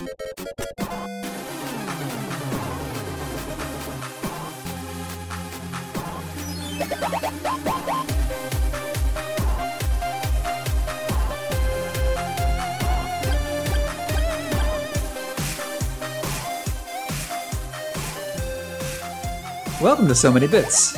Welcome to So Many Bits.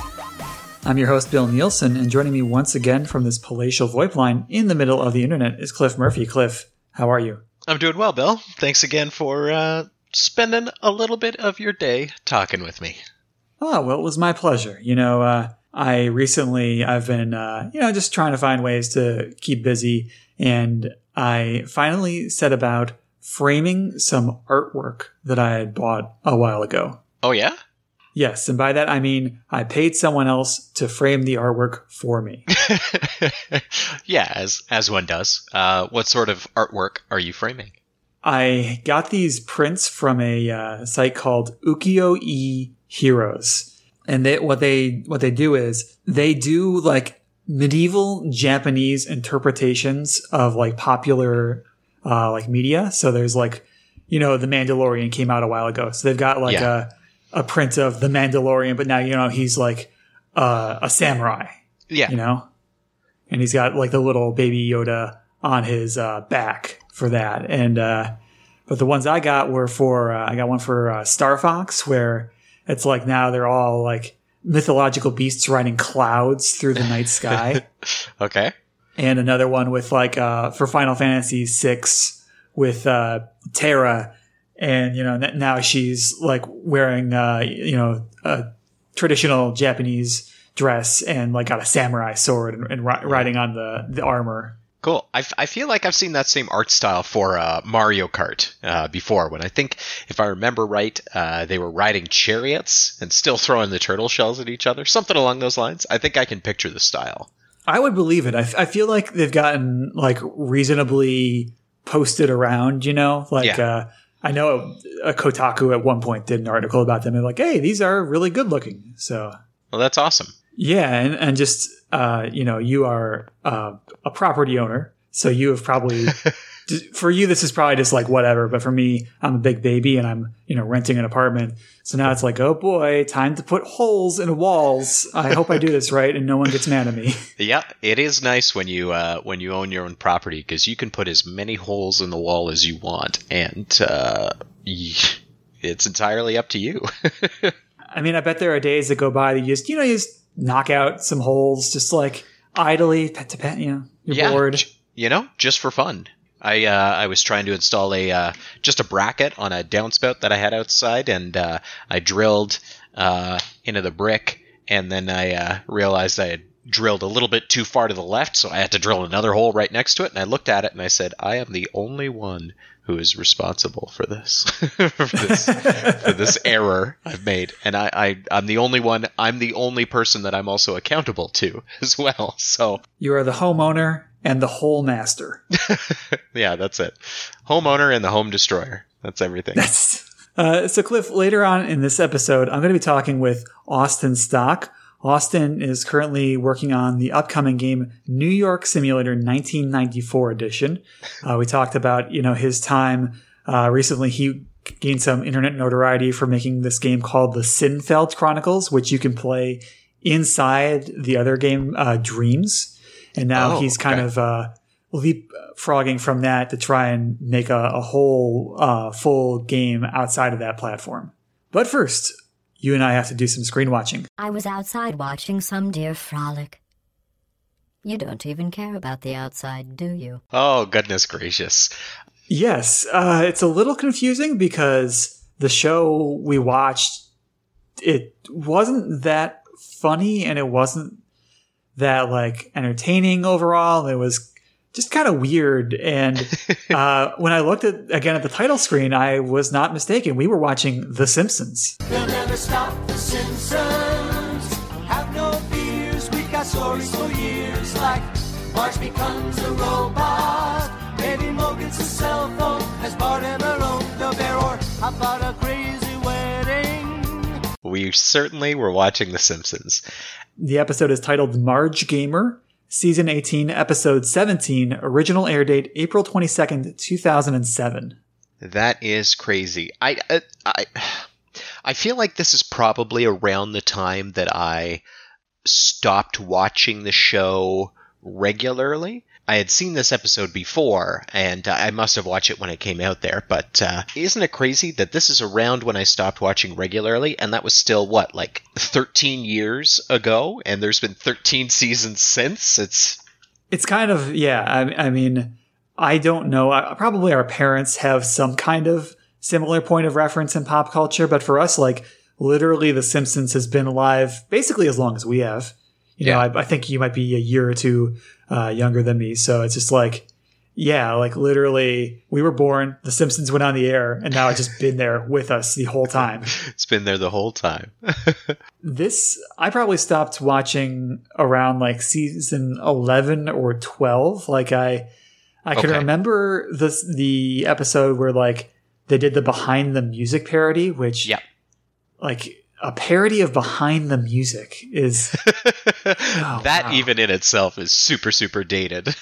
I'm your host, Bill Nielsen, and joining me once again from this palatial VoIP line in the middle of the internet is Cliff Murphy. Cliff, how are you? I'm doing well, Bill. Thanks again for uh, spending a little bit of your day talking with me. Oh, well, it was my pleasure. You know, uh, I recently, I've been, uh, you know, just trying to find ways to keep busy, and I finally set about framing some artwork that I had bought a while ago. Oh, yeah? Yes, and by that I mean I paid someone else to frame the artwork for me. yeah, as as one does. Uh, what sort of artwork are you framing? I got these prints from a uh, site called Ukiyo e Heroes, and they what they what they do is they do like medieval Japanese interpretations of like popular uh, like media. So there's like you know the Mandalorian came out a while ago, so they've got like Yeah. a a print of the Mandalorian, but now you know he's like uh, a samurai, Yeah. you know, and he's got like the little baby Yoda on his uh, back for that. And uh, but the ones I got were for uh, I got one for uh, Star Fox, where it's like now they're all like mythological beasts riding clouds through the night sky, Okay. and another one with like uh, for Final Fantasy VI with uh, Terra, and you know now she's like wearing uh, you know a traditional Japanese dress and like got a samurai sword and, and ri- riding on the the armor. Cool. I, f- I feel like I've seen that same art style for uh, Mario Kart uh, before. When I think, if I remember right, uh, they were riding chariots and still throwing the turtle shells at each other. Something along those lines. I think I can picture the style. I would believe it. I, f- I feel like they've gotten like reasonably posted around, you know, like, Yeah. I know a Kotaku at one point did an article about them and like, Hey, these are really good looking. So Well, that's awesome. yeah. And, and just, uh, you know, you are, uh, a property owner. So you have probably, for you, this is probably just like whatever. But for me, I'm a big baby and I'm, you know, renting an apartment. So now it's like, oh boy, time to put holes in walls. I hope I do this right and no one gets mad at me. Yeah, it is nice when you uh, when you own your own property because you can put as many holes in the wall as you want, and uh, it's entirely up to you. I mean, I bet there are days that go by that you just, you know, you just knock out some holes just like idly, pet to pet, you know, you're Yeah. bored. you know, just for fun. I uh, I was trying to install a uh, just a bracket on a downspout that I had outside, and uh, I drilled uh, into the brick, and then I uh, realized I had drilled a little bit too far to the left, so I had to drill another hole right next to it. And I looked at it and I said, I am the only one who is responsible for this for this for this error I've made, and I, I I'm the only one. I'm the only person that I'm also accountable to as well. So You are the homeowner and the hole master. yeah, that's it. Homeowner and the home destroyer. That's everything. That's uh, so, Cliff. Later on in this episode, I'm going to be talking with Austin Stock. Austin is currently working on the upcoming game New York Simulator 1994 edition. Uh, we talked about you know his time uh, recently. He gained some internet notoriety for making this game called the Seinfeld Chronicles, which you can play inside the other game uh, Dreams. And now Oh, he's kind okay. of uh, leapfrogging from that to try and make a, a whole uh, full game outside of that platform. But first, you and I have to do some screen watching. I was outside watching some deer frolic. You don't even care about the outside, do you? oh goodness gracious! Yes, uh, it's a little confusing because the show we watched it wasn't that funny and it wasn't that like entertaining overall. It was just kind of weird. And uh, when I looked at again at the title screen, I was not mistaken. We were watching The Simpsons. They'll never stop the Simpsons. Have no fears, we got stories for years. Like Marge becomes a robot, Baby Mo gets a cell phone, as Bart and Malone the bear, or how about a crazy wedding? We certainly were watching The Simpsons. The episode is titled Marge Gamer, Season 18, Episode 17, original air date April 22nd, 2007. That is crazy. I, uh, I, I feel like this is probably around the time that I stopped watching the show regularly. I had seen this episode before, and I must have watched it when it came out there. But uh, isn't it crazy that this is around when I stopped watching regularly, and that was still what, like 13 years ago, and there's been 13 seasons since. It's It's kind of yeah. I, I mean, I don't know. Probably our parents have some kind of similar point of reference in pop culture, but for us, like literally, The Simpsons has been alive basically as long as we have. You know, Yeah. I, I think you might be a year or two uh, younger than me, so it's just like. Yeah, like literally, we were born, The Simpsons went on the air, and now it's just been there with us the whole time. it's been there the whole time. This I probably stopped watching around like season eleven or twelve. Like I, I can Okay. remember this the episode where like they did the behind the music parody, which yeah, like a parody of behind the music is that oh, wow. even in itself is super super dated.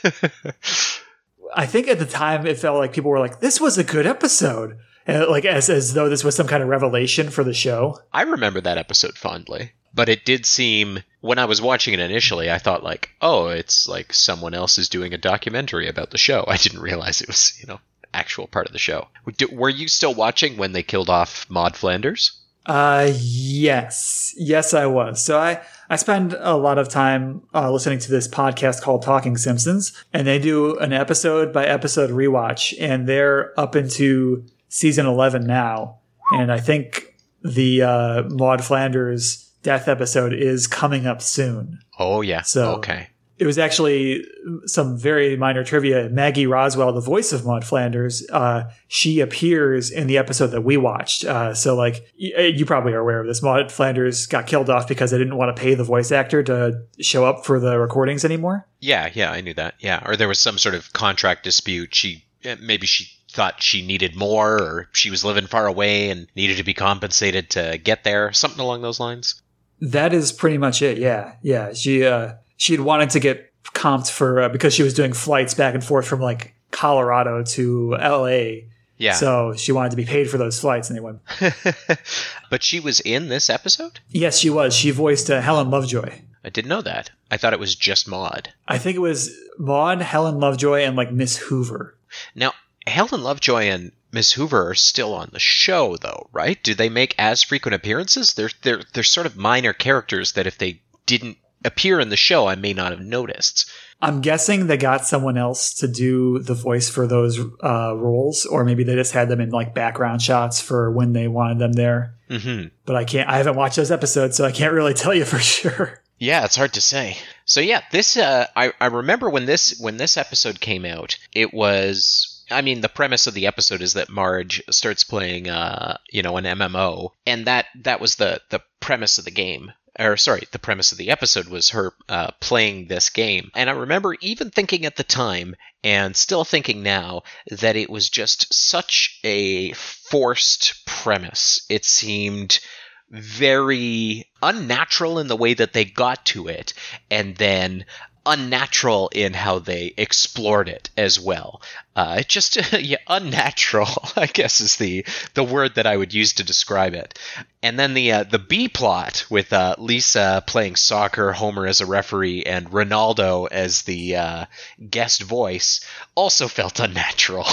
I think at the time it felt like people were like, "This was a good episode," and like as as though this was some kind of revelation for the show. I remember that episode fondly, but it did seem when I was watching it initially, I thought like, oh, it's like someone else is doing a documentary about the show. I didn't realize it was you know actual part of the show. Were you still watching when they killed off Maude Flanders? Uh, yes, yes, I was. So I I spend a lot of time uh, listening to this podcast called Talking Simpsons, and they do an episode by episode rewatch, and they're up into season eleven now, and I think the uh, Maude Flanders death episode is coming up soon. Oh yeah. So- okay. It was actually some very minor trivia. Maggie Roswell, the voice of Maude Flanders, uh, she appears in the episode that we watched. Uh, so, like, y- you probably are aware of this. Maude Flanders got killed off because they didn't want to pay the voice actor to show up for the recordings anymore. Yeah, yeah, I knew that. Yeah, or there was some sort of contract dispute. She eh, maybe she thought she needed more, or she was living far away and needed to be compensated to get there. Something along those lines. That is pretty much it. Yeah, yeah. She uh, she had wanted to get comped for uh, because she was doing flights back and forth from like Colorado to L.A. Yeah. So she wanted to be paid for those flights, and they went. but she was in this episode. Yes, she was. She voiced uh, Helen Lovejoy. I didn't know that. I thought it was just Maude. I think it was Maude, Helen Lovejoy, and like Miss Hoover. Now, Helen Lovejoy and Miss Hoover are still on the show, though, right? Do they make as frequent appearances? They're they're they're sort of minor characters that if they didn't appear in the show, I may not have noticed. I'm guessing they got someone else to do the voice for those uh, roles, or maybe they just had them in like background shots for when they wanted them there. hmm But I can't. I haven't watched those episodes, so I can't really tell you for sure. Yeah, it's hard to say. So yeah, this uh, I I remember when this when this episode came out, it was. I mean, the premise of the episode is that Marge starts playing, uh, you know, an MMO, and that that was the the premise of the game. Or sorry, the premise of the episode was her uh, playing this game, and I remember even thinking at the time, and still thinking now, that it was just such a forced premise. It seemed very unnatural in the way that they got to it, and then unnatural in how they explored it as well. Uh, just yeah, unnatural, I guess, is the the word that I would use to describe it. And then the uh, the B plot with uh, Lisa playing soccer, Homer as a referee, and Ronaldo as the uh, guest voice also felt unnatural.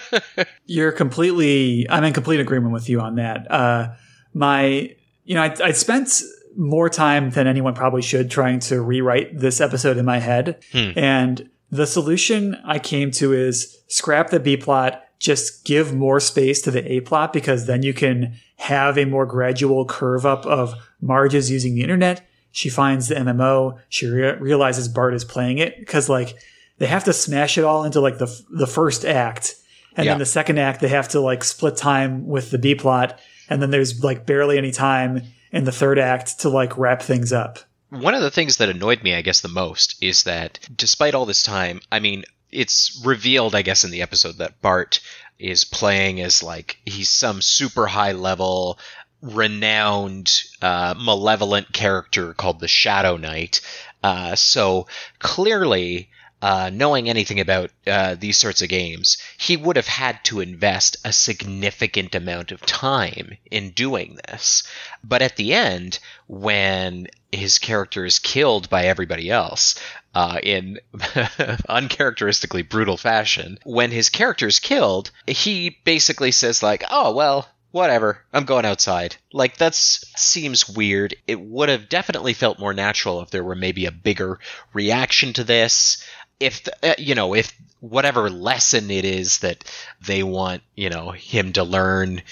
You're completely. I'm in complete agreement with you on that. Uh, my, you know, I, I spent more time than anyone probably should trying to rewrite this episode in my head, hmm. and the solution I came to is scrap the B plot. Just give more space to the A plot because then you can have a more gradual curve up of Marge is using the internet. She finds the MMO. She rea- realizes Bart is playing it because like they have to smash it all into like the the first act, and Yeah. then the second act they have to like split time with the B plot, and then there's like barely any time in the third act to like wrap things up. One of the things that annoyed me, I guess, the most is that despite all this time, I mean, it's revealed, I guess, in the episode that Bart is playing as like he's some super high level, renowned, uh, malevolent character called the Shadow Knight. Uh, so clearly, uh, knowing anything about uh, these sorts of games, he would have had to invest a significant amount of time in doing this. But at the end, when his character is killed by everybody else uh, in uncharacteristically brutal fashion, when his character is killed, he basically says like, "Oh well." Whatever, I'm going outside. Like, that seems weird. It would have definitely felt more natural if there were maybe a bigger reaction to this if the, uh, you know if whatever lesson it is that they want you know him to learn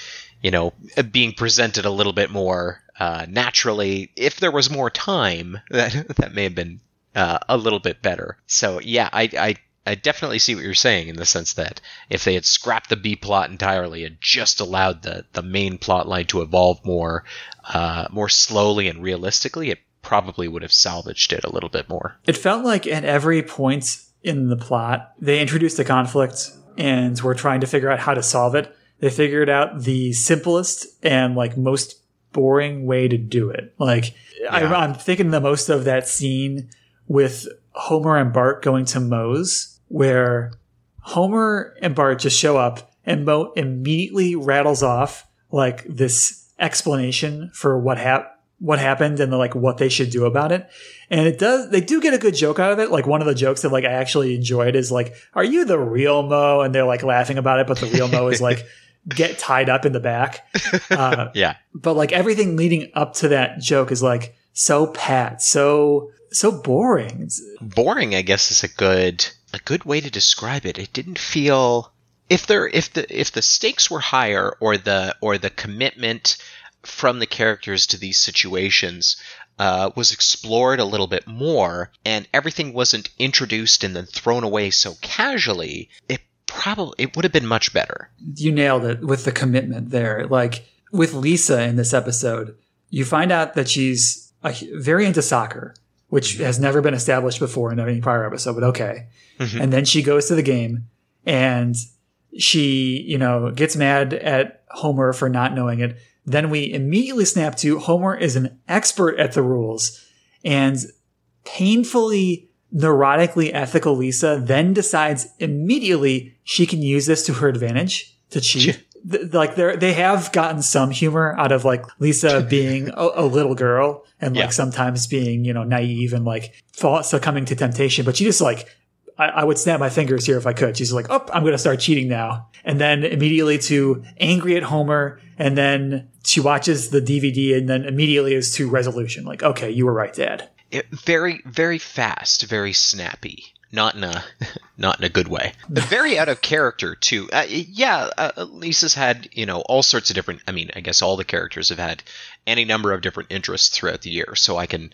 you know being presented a little bit more uh, naturally if there was more time that that may have been uh, a little bit better. So yeah I, I I definitely see what you're saying in the sense that if they had scrapped the B plot entirely and just allowed the, the main plot line to evolve more uh, more slowly and realistically, it probably would have salvaged it a little bit more. It felt like at every point in the plot, they introduced a conflict and were trying to figure out how to solve it. They figured out the simplest and like most boring way to do it. Like yeah. I, I'm thinking the most of that scene with Homer and Bart going to Moe's, where Homer and Bart just show up and Moe immediately rattles off like this explanation for what happened what happened and the, like what they should do about it. And it does, they do get a good joke out of it. Like one of the jokes that like I actually enjoyed is like, are you the real Moe?" And they're like laughing about it, but the real Moe is like, get tied up in the back. Uh, yeah. But like everything leading up to that joke is like so pat, so, so boring. Boring, I guess is a good, a good way to describe it. It didn't feel, if there, if the, if the stakes were higher or the, or the commitment, from the characters to these situations uh, was explored a little bit more, and everything wasn't introduced and then thrown away so casually, it probably it would have been much better. You nailed it with the commitment there. Like with Lisa in this episode, you find out that she's a, very into soccer, which has never been established before in any prior episode, but okay. Mm-hmm. And then she goes to the game and she, you know, gets mad at Homer for not knowing it. Then we immediately snap to Homer is an expert at the rules and painfully neurotically ethical Lisa then decides immediately she can use this to her advantage to cheat. like they they have gotten some humor out of like Lisa being a, a little girl and like yeah. sometimes being you know naive and like fall, succumbing to temptation, but she just like I, I, would snap my fingers here if I could. She's like, oh, I'm going to start cheating now. And then immediately to angry at Homer. And then she watches the DVD and then immediately is to resolution. Like, okay, you were right, Dad. It, very, very fast, very snappy. Not in a, not in a good way. But very out of character too. Uh, yeah, uh, Lisa's had you know all sorts of different. I mean, I guess all the characters have had any number of different interests throughout the year, so I can,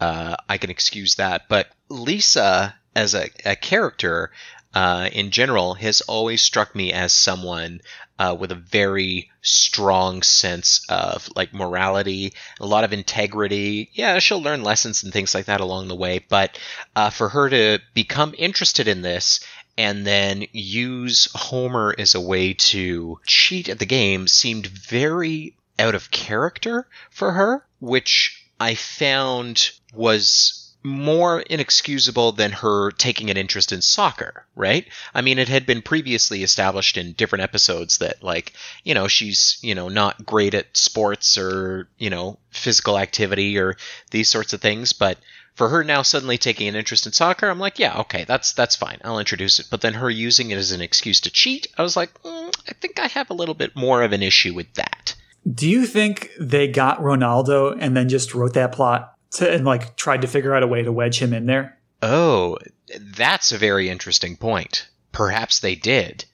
uh, I can excuse that. But Lisa as a, a character uh, in general has always struck me as someone uh, with a very strong sense of like morality, a lot of integrity. Yeah, she'll learn lessons and things like that along the way, but uh, for her to become interested in this and then use Homer as a way to cheat at the game seemed very out of character for her, which I found was more inexcusable than her taking an interest in soccer, right? I mean, it had been previously established in different episodes that, like, you know, she's, you know, not great at sports or, you know, physical activity or these sorts of things, but for her now suddenly taking an interest in soccer, I'm like, yeah, okay, that's that's fine. I'll introduce it. But then her using it as an excuse to cheat, I was like, mm, I think I have a little bit more of an issue with that. Do you think they got Ronaldo and then just wrote that plot to, and like tried to figure out a way to wedge him in there? Oh, that's a very interesting point. Perhaps they did.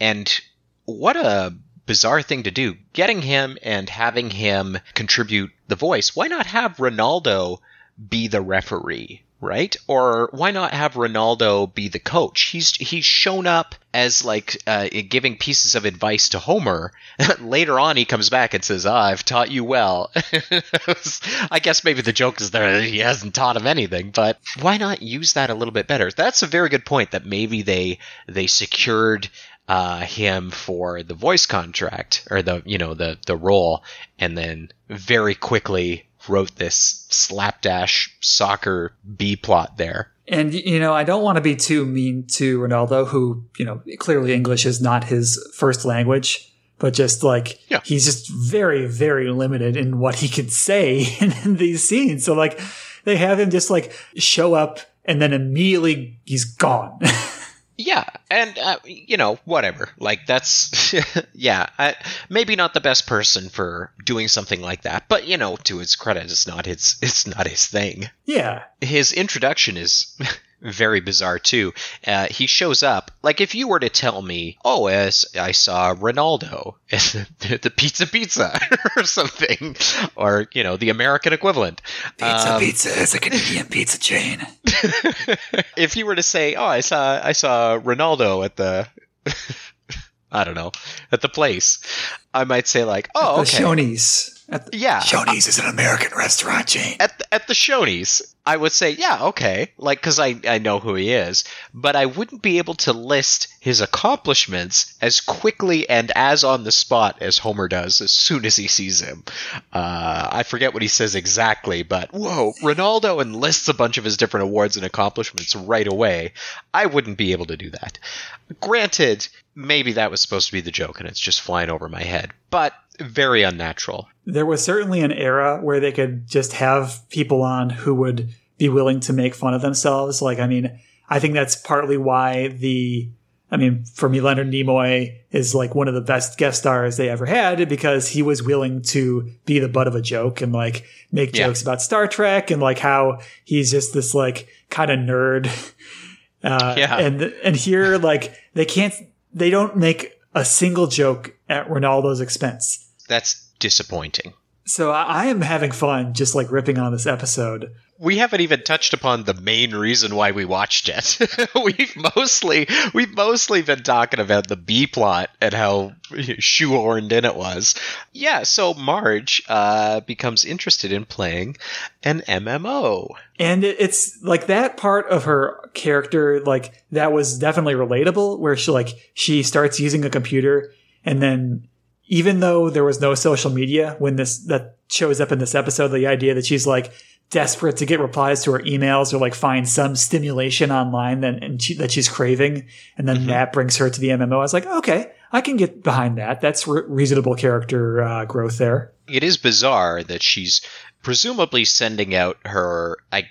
And what a bizarre thing to do. Getting him and having him contribute the voice. Why not have Ronaldo be the referee? Right? Or why not have Ronaldo be the coach? He's he's shown up as like uh, giving pieces of advice to Homer. Later on, he comes back and says, oh, "I've taught you well." I guess maybe the joke is there that he hasn't taught him anything, but why not use that a little bit better? That's a very good point. That maybe they they secured uh, him for the voice contract or the you know the the role, and then very quickly wrote this slapdash soccer B plot there. And you know, I don't want to be too mean to Ronaldo, who you know clearly English is not his first language, but just like Yeah. he's just very, very limited in what he could say in, in these scenes. So like they have him just like show up and then immediately he's gone. Yeah, and uh, you know, whatever. Like that's yeah, I, maybe not the best person for doing something like that, but you know, to his credit, it's not his it's not his thing. yeah, His introduction is very bizarre too. Uh, he shows up like if you were to tell me, "Oh, as I saw Ronaldo at the, Pizza Pizza" or something, or you know, the American equivalent. Um, Pizza is a Canadian pizza chain. if you were to say, "Oh, I saw I saw Ronaldo at the I don't know, at the place." I might say like, "Oh, The okay." Shoney's. At the, Yeah. Shoney's is an American restaurant chain. at the, at the Shoney's, I would say, yeah, okay, like because I I know who he is, but I wouldn't be able to list his accomplishments as quickly and as on the spot as Homer does as soon as he sees him. Uh, I forget what he says exactly, but whoa, Ronaldo enlists a bunch of his different awards and accomplishments right away. I wouldn't be able to do that. Granted, maybe that was supposed to be the joke and it's just flying over my head, but very unnatural. there was certainly an era where they could just have people on who would be willing to make fun of themselves. Like, I mean, I think that's partly why the, I mean, for me, Leonard Nimoy is like one of the best guest stars they ever had because he was willing to be the butt of a joke and like make Yeah. jokes about Star Trek and like how he's just this like kind of nerd. Uh, Yeah. and, and here, like, they can't, they don't make a single joke at Ronaldo's expense. That's disappointing. So I, I am having fun just like ripping on this episode. we haven't even touched upon the main reason why we watched it. we've mostly we've mostly been talking about the B plot and how shoehorned in it was. Yeah, so Marge uh, becomes interested in playing an MMO. And it's like that part of her character, like that was definitely relatable where she like she starts using a computer and then even though there was no social media when this that shows up in this episode, the idea that she's like desperate to get replies to her emails or like find some stimulation online that and she, that she's craving, and then that brings her to the MMO. I was like, okay, I can get behind that. That's re- reasonable character uh, growth there. It is bizarre that she's presumably sending out her I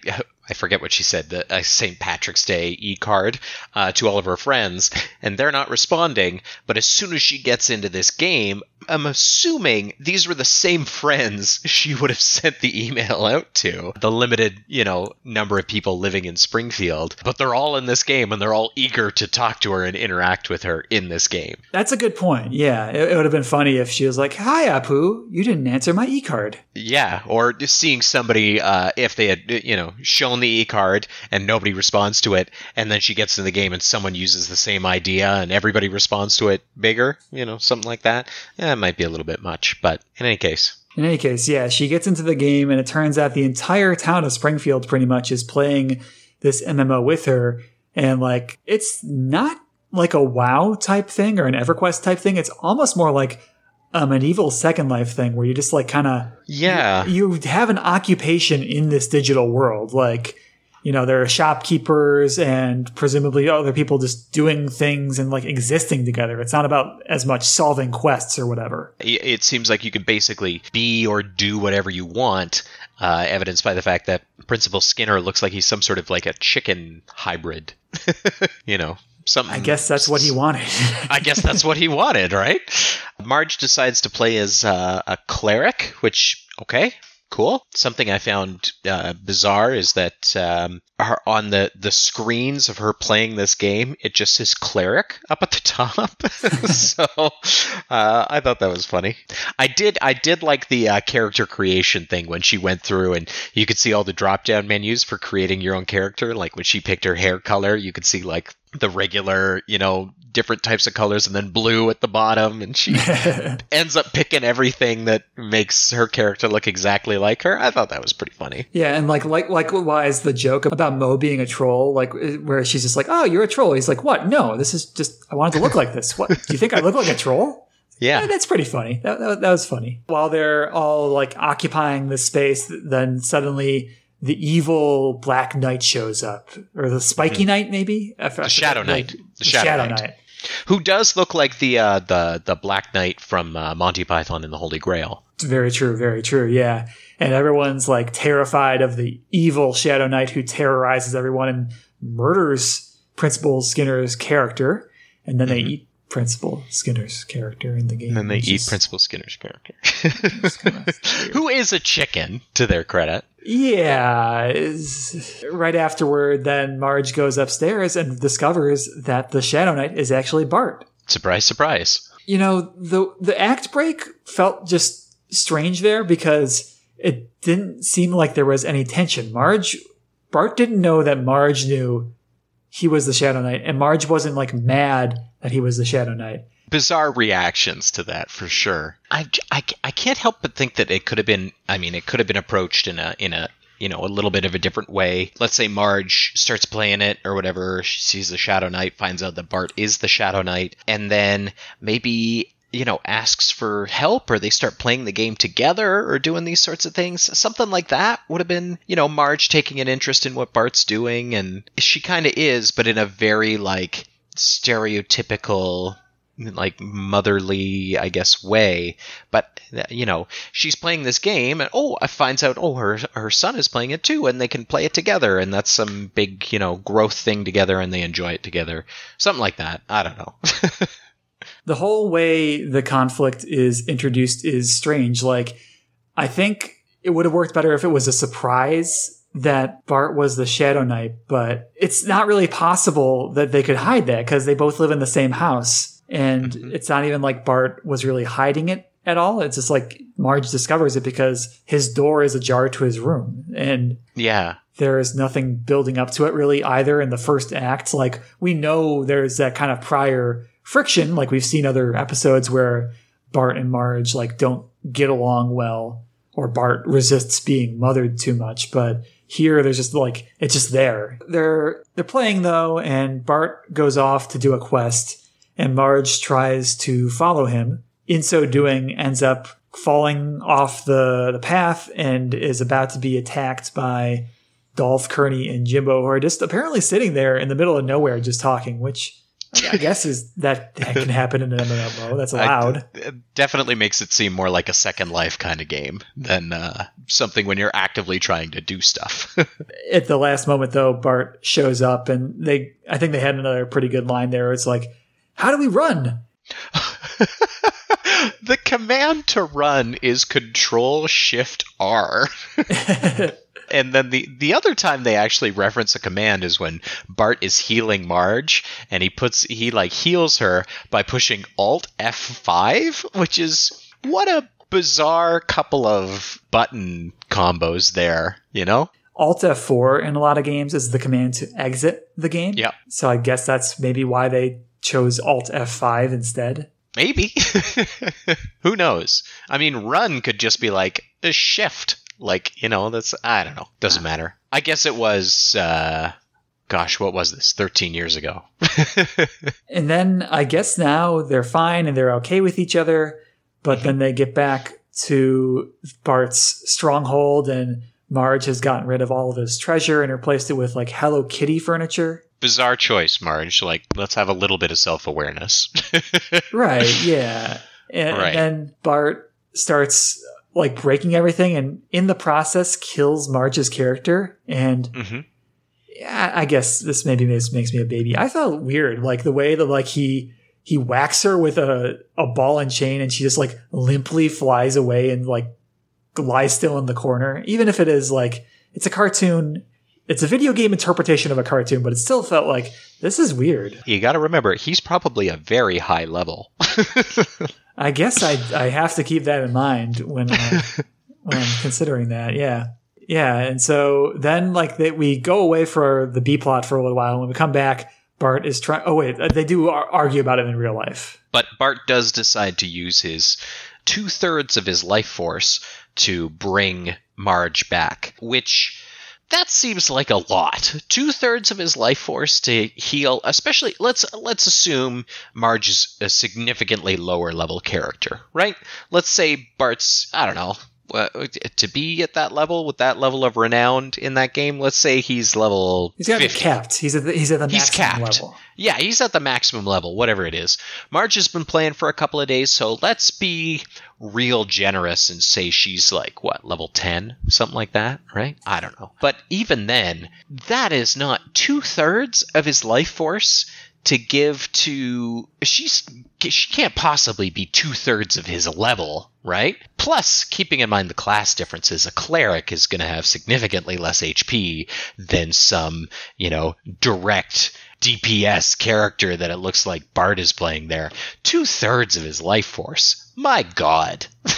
I forget what she said the uh, St. Patrick's Day e card uh, to all of her friends, and they're not responding. But as soon as she gets into this game, I'm assuming these were the same friends she would have sent the email out to. The limited, you know, number of people living in Springfield, but they're all in this game and they're all eager to talk to her and interact with her in this game. That's a good point. Yeah, it, it would have been funny if she was like, "Hi, Apu, you didn't answer my e-card." Yeah, or just seeing somebody uh, if they had you know shown the e card and nobody responds to it, and then she gets in the game and someone uses the same idea and everybody responds to it bigger, you know, something like that. Yeah, it might be a little bit much, but in any case, In any case, yeah, she gets into the game, and it turns out the entire town of Springfield pretty much is playing this MMO with her, and like it's not like a WoW type thing or an EverQuest type thing. It's almost more like a medieval Second Life thing, where you just like kind of yeah, you have an occupation in this digital world, like. You know, there are shopkeepers and presumably other people just doing things and like existing together. It's not about as much solving quests or whatever. it it seems like you can basically be or do whatever you want. Uh, evidenced by the fact that Principal Skinner looks like he's some sort of like a chicken hybrid. you know, something. I guess that's what he wanted. I guess that's what he wanted, right? Marge decides to play as uh, a cleric, which okay, cool. Something I found uh, bizarre is that um, her, on the the screens of her playing this game, it just says cleric up at the top. so uh, I thought that was funny. I did I did like the uh, character creation thing when she went through and you could see all the drop down menus for creating your own character. Like when she picked her hair color, you could see like the regular, you know, different types of colors and then blue at the bottom and she ends up picking everything that makes her character look exactly like her. I thought that was pretty funny. yeah, and like like likewise the joke about Moe being a troll, like eh, where she's just like, "Oh, you're a troll." He's like, "What? No, this is just I wanted to look like this. What? Do you think I look like a troll?" Yeah. Yeah, that's pretty funny. That, that, that was funny. While they're all like occupying this space, then suddenly the evil Black Knight shows up, or the Spiky Knight, maybe The Shadow Knight. The, Shadow, Knight. Who does look like the uh, the the Black Knight from uh, Monty Python and the Holy Grail? It's very true, very true. Yeah, and everyone's like terrified of the evil Shadow Knight who terrorizes everyone and murders Principal Skinner's character, and then they eat Principal Skinner's character in the game. And then they eat Principal Skinner's character, who is a chicken to their credit. Yeah. Right afterward, then Marge goes upstairs and discovers that the Shadow Knight is actually Bart. Surprise, surprise. You know, the the act break felt just strange there because it didn't seem like there was any tension. Marge Bart didn't know that Marge knew he was the Shadow Knight, and Marge wasn't like mad that he was the Shadow Knight. bizarre reactions to that for sure. I, I, I can't help but think that it could have been. I mean, it could have been approached in a in a you know a little bit of a different way. Let's say Marge starts playing it or whatever. She sees the Shadow Knight, finds out that Bart is the Shadow Knight, and then maybe you know asks for help or they start playing the game together or doing these sorts of things something like that would have been you know marge taking an interest in what bart's doing and she kind of is but in a very like stereotypical like motherly i guess way. But you know she's playing this game and oh i finds out oh her her son is playing it too and they can play it together and that's some big you know growth thing together and they enjoy it together. Something like that. I don't know the whole way the conflict is introduced is strange. Like, I think it would have worked better if it was a surprise that Bart was the Shadow Knight, but it's not really possible that they could hide that because they both live in the same house. And mm-hmm. it's not even like Bart was really hiding it at all. It's just like Marge discovers it because his door is ajar to his room. And yeah there is nothing building up to it really either in the first act. Like we know there's that kind of prior friction, like we've seen other episodes where Bart and Marge like don't get along well or Bart resists being mothered too much. But here there's just like it's just there. They're they're playing though, and Bart goes off to do a quest and Marge tries to follow him. In so doing, ends up falling off the, the path and is about to be attacked by Dolph, Kearney, and Jimbo, who are just apparently sitting there in the middle of nowhere just talking, which I guess is that, that can happen in an MMO. That's allowed. I- it definitely makes it seem more like a second life kind of game than uh, something when you're actively trying to do stuff At the last moment, though, Bart shows up, and they I think they had another pretty good line there. It's like, "How do we run?" the command to run is control shift r and then the the other time they actually reference a command is when Bart is healing Marge and he puts he like heals her by pushing alt F5 which is what a bizarre couple of button combos there you know Alt F4 in a lot of games is the command to exit the game. Yeah. So I guess that's maybe why they chose Alt F5 instead. maybe who knows i mean run could just be like a shift like you know that's i don't know. Doesn't matter. I guess it was uh gosh what was this? 13 years ago. And then I guess now they're fine and they're okay with each other, but then they get back to Bart's stronghold and Marge has gotten rid of all of his treasure and replaced it with like Hello Kitty furniture. bizarre choice marge. Like let's have a little bit of self-awareness. Right, yeah. And, Right. and then Bart starts like breaking everything and in the process kills Marge's character and hmm yeah, I guess this maybe makes, makes me a baby. I felt weird, like the way that like he he whacks her with a a ball and chain, and she just like limply flies away and like lies still in the corner. Even if it is like it's a cartoon, it's a video game interpretation of a cartoon, but it still felt like this is weird. you got to remember he's probably a very high level I guess I I have to keep that in mind when uh, when I'm considering that. Yeah. Yeah, and so then like that we go away for the B plot for a little while. And when we come back, Bart is trying. Oh wait, they do ar- argue about it in real life. but bart does decide to use his two-thirds of his life force to bring marge back which that seems like a lot. Two thirds of his life force to heal, especially let's let's assume Marge is a significantly lower level character, right? Let's say Bart's I don't know, uh, to be at that level with that level of renown in that game. Let's say he's level. He's got to be 50. capped. He's at the, he's at the He's maximum capped. level. Yeah, he's at the maximum level, whatever it is. Marge has been playing for a couple of days, so let's be real generous and say she's like, what, level 10? Something like that, right? I don't know. But even then, that is not two thirds of his life force to give to. She's. She can't possibly be two thirds of his level, right? Plus, keeping in mind the class differences, a cleric is going to have significantly less HP than some, you know, direct DPS character that it looks like Bart is playing there. Two thirds of his life force. My God.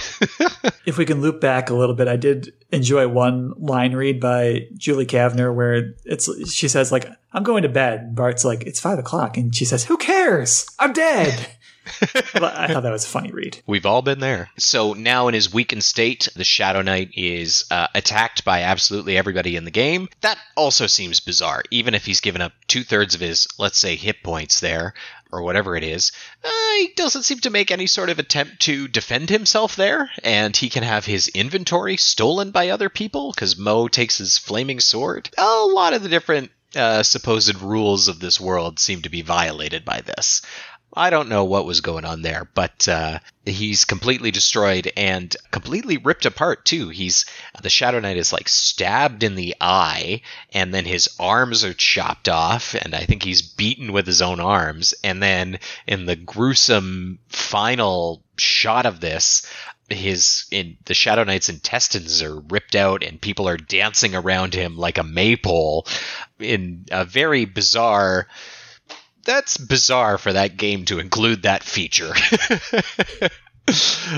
If we can loop back a little bit, I did enjoy one line read by Julie Kavner where it's she says like I'm going to bed. Bart's like it's five o'clock, and she says Who cares? I'm dead. I thought that was a funny read. We've all been there. So now, in his weakened state, the Shadow Knight is uh, attacked by absolutely everybody in the game. That also seems bizarre. Even if he's given up two thirds of his, let's say, hit points there, or whatever it is, uh, he doesn't seem to make any sort of attempt to defend himself there, and he can have his inventory stolen by other people because Moe takes his flaming sword. A lot of the different uh, supposed rules of this world seem to be violated by this. I don't know what was going on there, but uh, he's completely destroyed and completely ripped apart too. He's the Shadow Knight is like stabbed in the eye, and then his arms are chopped off, and I think he's beaten with his own arms. And then in the gruesome final shot of this, his in the Shadow Knight's intestines are ripped out, and people are dancing around him like a maypole in a very bizarre that's bizarre for that game to include that feature.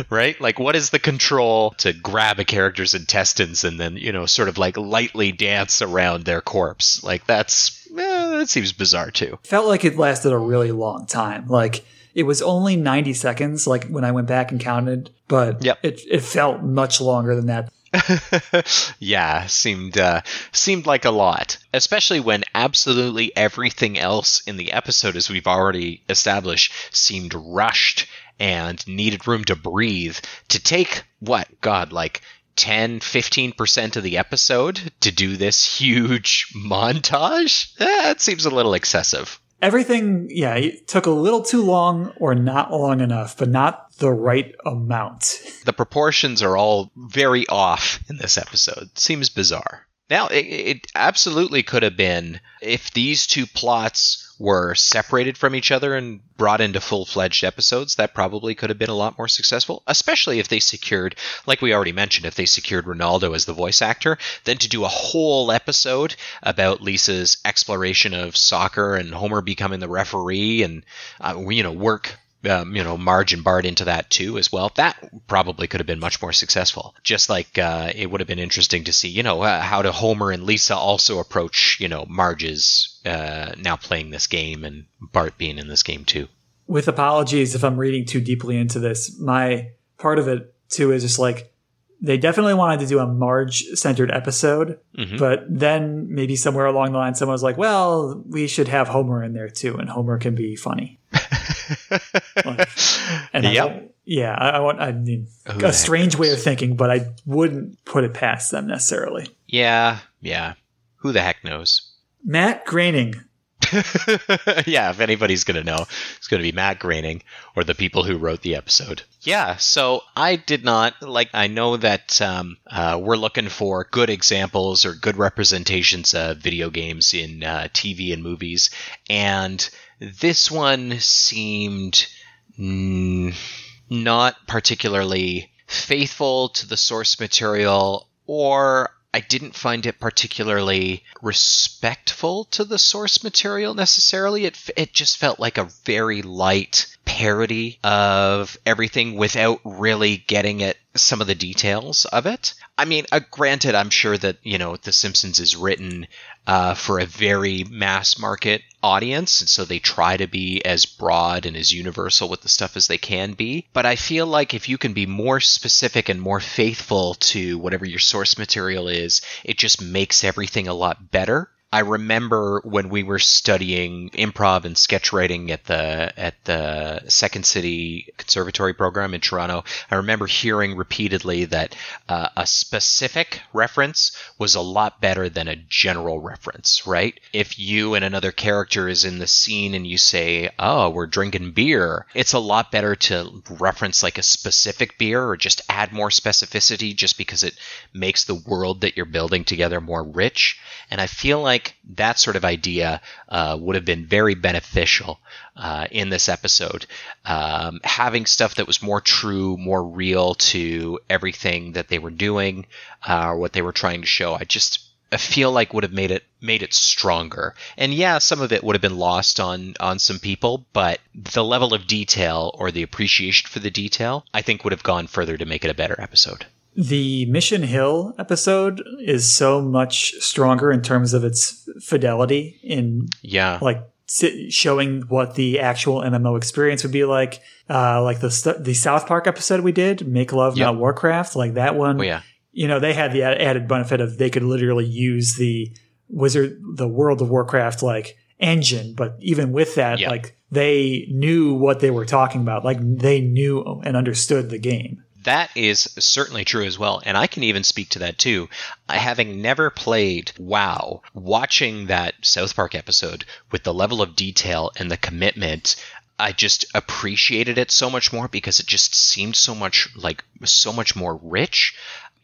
right? Like, what is the control to grab a character's intestines and then, you know, sort of like lightly dance around their corpse? Like, that's, eh, that seems bizarre too. Felt like it lasted a really long time. Like it was only 90 seconds, like when I went back and counted, but Yep. it, it felt much longer than that. yeah, seemed uh, seemed like a lot, especially when absolutely everything else in the episode, as we've already established, seemed rushed and needed room to breathe. To take what God like 10 15% of the episode to do this huge montage that seems a little excessive Everything, yeah, it took a little too long or not long enough, but not the right amount. the proportions are all very off in this episode. Seems bizarre. Now, it, it absolutely could have been if these two plots were separated from each other and brought into full fledged episodes, that probably could have been a lot more successful, especially if they secured, like we already mentioned, if they secured Ronaldo as the voice actor, then to do a whole episode about Lisa's exploration of soccer and Homer becoming the referee and, uh, you know, work um, you know, Marge and Bart into that too as well. That probably could have been much more successful. Just like uh, it would have been interesting to see, you know, uh, how do Homer and Lisa also approach, you know, Marge's uh, now playing this game and Bart being in this game too. With apologies if I'm reading too deeply into this, my part of it too is just like they definitely wanted to do a Marge centered episode, Mhm. but then maybe somewhere along the line, someone was like, well, we should have Homer in there too, and Homer can be funny. Like, and I Yep. don't- yeah, I, I want, I mean, a strange way of thinking, but I wouldn't put it past them necessarily. Yeah, yeah. Who the heck knows? Matt Groening, yeah, if anybody's going to know, it's going to be Matt Groening or the people who wrote the episode. Yeah, so I did not, like, I know that um, uh, we're looking for good examples or good representations of video games in uh, TV and movies, and this one seemed mm, not particularly faithful to the source material or I didn't find it particularly respectful to the source material necessarily. It it just felt like a very light parody of everything without really getting at some of the details of it. I mean, uh, granted, I'm sure that you know The Simpsons is written uh, for a very mass market audience, and so they try to be as broad and as universal with the stuff as they can be. But I feel like if you can be more specific and more faithful to whatever your source material is, it just makes everything a lot better. I remember when we were studying improv and sketch writing at the at the Second City Conservatory program in Toronto. I remember hearing repeatedly that uh, a specific reference was a lot better than a general reference. Right? If you and another character is in the scene and you say, "Oh, we're drinking beer," it's a lot better to reference like a specific beer or just add more specificity, just because it makes the world that you're building together more rich. And I feel like that sort of idea uh, would have been very beneficial uh, in this episode. Um, having stuff that was more true, more real to everything that they were doing uh, or what they were trying to show. I just feel like would have made it made it stronger. And yeah, some of it would have been lost on on some people, but the level of detail or the appreciation for the detail, I think would have gone further to make it a better episode. The Mission Hill episode is so much stronger in terms of its fidelity in Yeah. like showing what the actual MMO experience would be like. Uh, like the the South Park episode we did, Make Love Yep. Not Warcraft, like that one. Oh yeah. You know, they had the added benefit of they could literally use the Wizard, the World of Warcraft like engine, but even with that, Yep. like they knew what they were talking about. Like they knew and understood the game. That is certainly true as well. And I can even speak to that too. Having never played WoW, watching that South Park episode with the level of detail and the commitment, I just appreciated it so much more because it just seemed so much like so much more rich.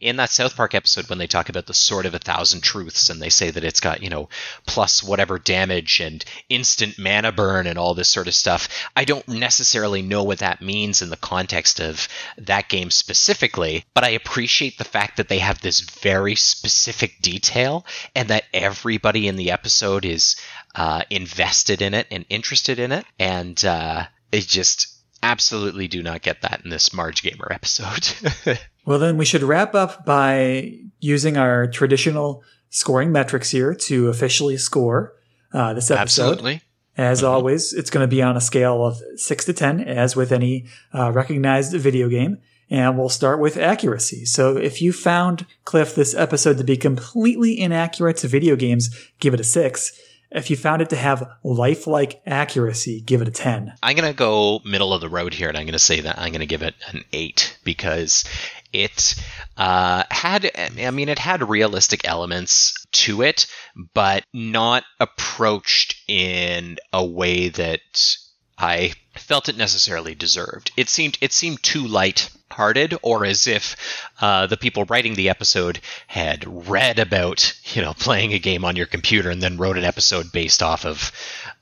In that South Park episode, when they talk about the sword of a thousand truths, and they say that it's got, you know, plus whatever damage and instant mana burn and all this sort of stuff, I don't necessarily know what that means in the context of that game specifically, but I appreciate the fact that they have this very specific detail and that everybody in the episode is uh, invested in it and interested in it. And uh, it just absolutely do not get that in this Marge Gamer episode. Well, then we should wrap up by using our traditional scoring metrics here to officially score uh, this episode. absolutely. As always, it's going to be on a scale of 6 to 10, as with any uh, recognized video game. And we'll start with accuracy. So if you found, Cliff, this episode to be completely inaccurate to video games, give it a 6. If you found it to have lifelike accuracy, give it a 10. I'm going to go middle of the road here, and I'm going to say that I'm going to give it an eight because it uh, had, I mean, it had realistic elements to it, but not approached in a way that I felt it necessarily deserved. It seemed it seemed too light-hearted, or as if uh, the people writing the episode had read about you know playing a game on your computer and then wrote an episode based off of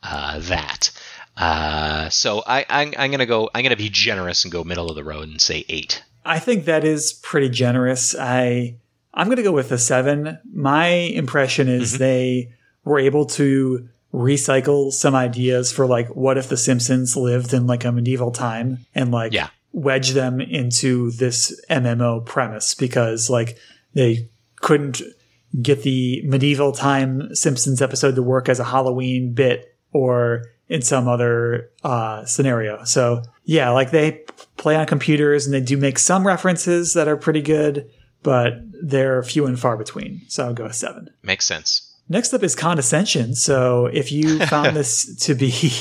uh, that. Uh, so I, I'm, I'm gonna go. I'm gonna be generous and go middle of the road and say eight. I think that is pretty generous. I I'm going to go with a 7. My impression is they were able to recycle some ideas for like what if the Simpsons lived in like a medieval time and like Yeah. wedge them into this MMO premise because like they couldn't get the medieval time Simpsons episode to work as a Halloween bit or in some other uh, scenario. So yeah, like they play on computers and they do make some references that are pretty good, but they're few and far between. So I'll go a seven. Makes sense. Next up is condescension. So if you found this to be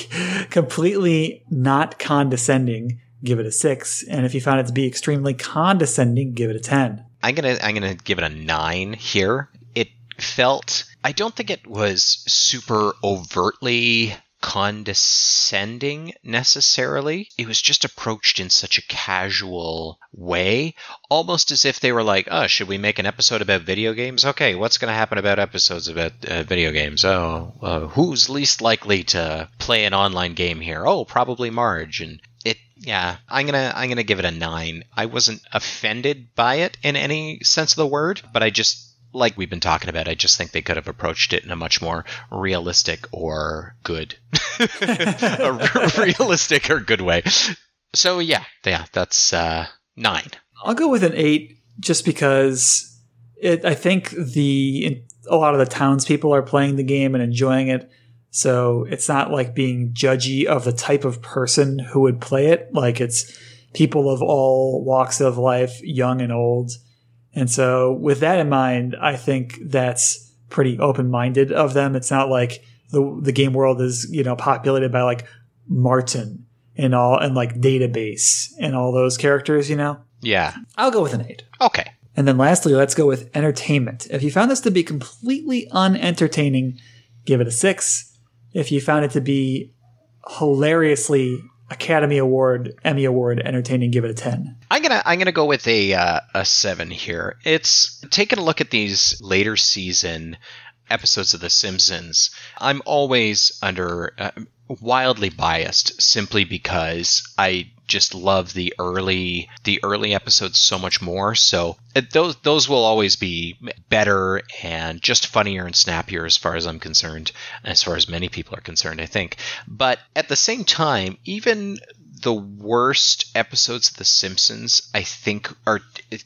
completely not condescending, give it a six. And if you found it to be extremely condescending, give it a 10. I'm gonna I'm gonna give it a nine here. It felt I don't think it was super overtly condescending necessarily. It was just approached in such a casual way, almost as if they were like, "Oh, should we make an episode about video games? Okay, what's going to happen about episodes about uh, video games? Oh, uh, who's least likely to play an online game here? Oh, probably Marge." And it yeah i'm gonna i'm gonna give it a nine i wasn't offended by it in any sense of the word but i just like we've been talking about i just think they could have approached it in a much more realistic or good a realistic or good way so yeah yeah that's uh nine I'll go with an eight just because it, I think the a lot of the townspeople are playing the game and enjoying it. So it's not like being judgy of the type of person who would play it. Like it's people of all walks of life, young and old. And so with that in mind, I think that's pretty open minded of them. It's not like the the game world is you know populated by like Martin and all and like database and all those characters. You know, Yeah. I'll go with an eight. Okay. And then lastly, let's go with entertainment. If you found this to be completely unentertaining, give it a six. If you found it to be hilariously Academy Award, Emmy Award entertaining, give it a 10. I'm gonna I'm gonna go with a uh, a seven here. It's taking a look at these later season episodes of The Simpsons. I'm always under uh, wildly biased simply because I just love the early the early episodes so much more. So uh, those those will always be better and just funnier and snappier as far as I'm concerned, as far as many people are concerned, I think. But at the same time, even the worst episodes of The Simpsons, I think, are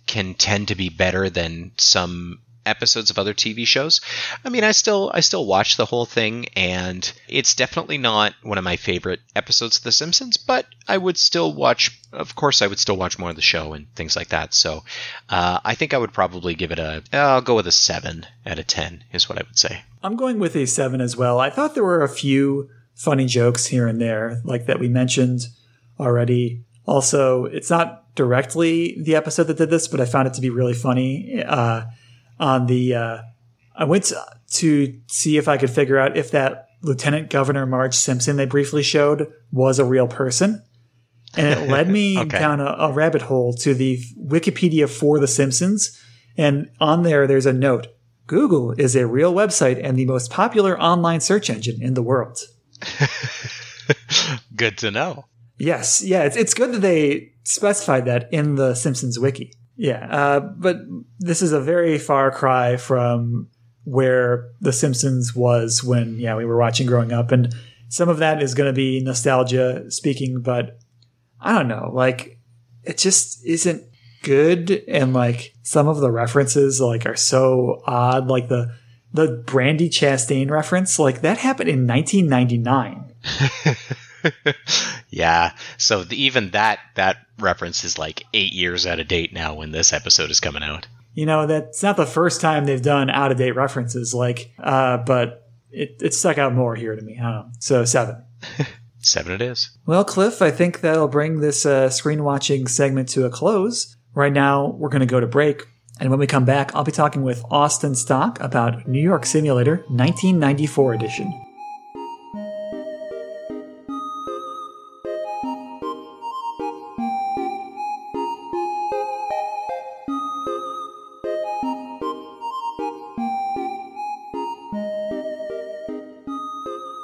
can tend to be better than some episodes of other TV shows. I mean, I still I still watch the whole thing, and it's definitely not one of my favorite episodes of The Simpsons. But I would still watch. Of course, I would still watch more of the show and things like that. So, uh, I think I would probably give it a. I'll go with a seven out of ten. Is what I would say. I'm going with a 7 as well. I thought there were a few funny jokes here and there, like that we mentioned already. Also, it's not directly the episode that did this, but I found it to be really funny. Uh, on the, uh, I went to, to see if I could figure out if that Lieutenant Governor Marge Simpson they briefly showed was a real person. And it led me Okay. down a, a rabbit hole to the Wikipedia for The Simpsons. And on there, there's a note Google is a real website and the most popular online search engine in the world. Good to know. Yes, yeah, it's, it's good that they specified that in the Simpsons wiki. Yeah, uh, but this is a very far cry from where The Simpsons was when yeah we were watching growing up, and some of that is going to be nostalgia speaking, but I don't know, like it just isn't good, and like some of the references like are so odd, like the the Brandi Chastain reference, like that happened in 1999. yeah. So the, even that that reference is like eight years out of date now when this episode is coming out. you know that's not the first time they've done out of date references like uh but it, it stuck out more here to me I don't know. so seven Seven it is. well cliff i think that'll bring this uh, screen watching segment to a close right now we're going to go to break and when we come back i'll be talking with austin stock about new york simulator 1994 edition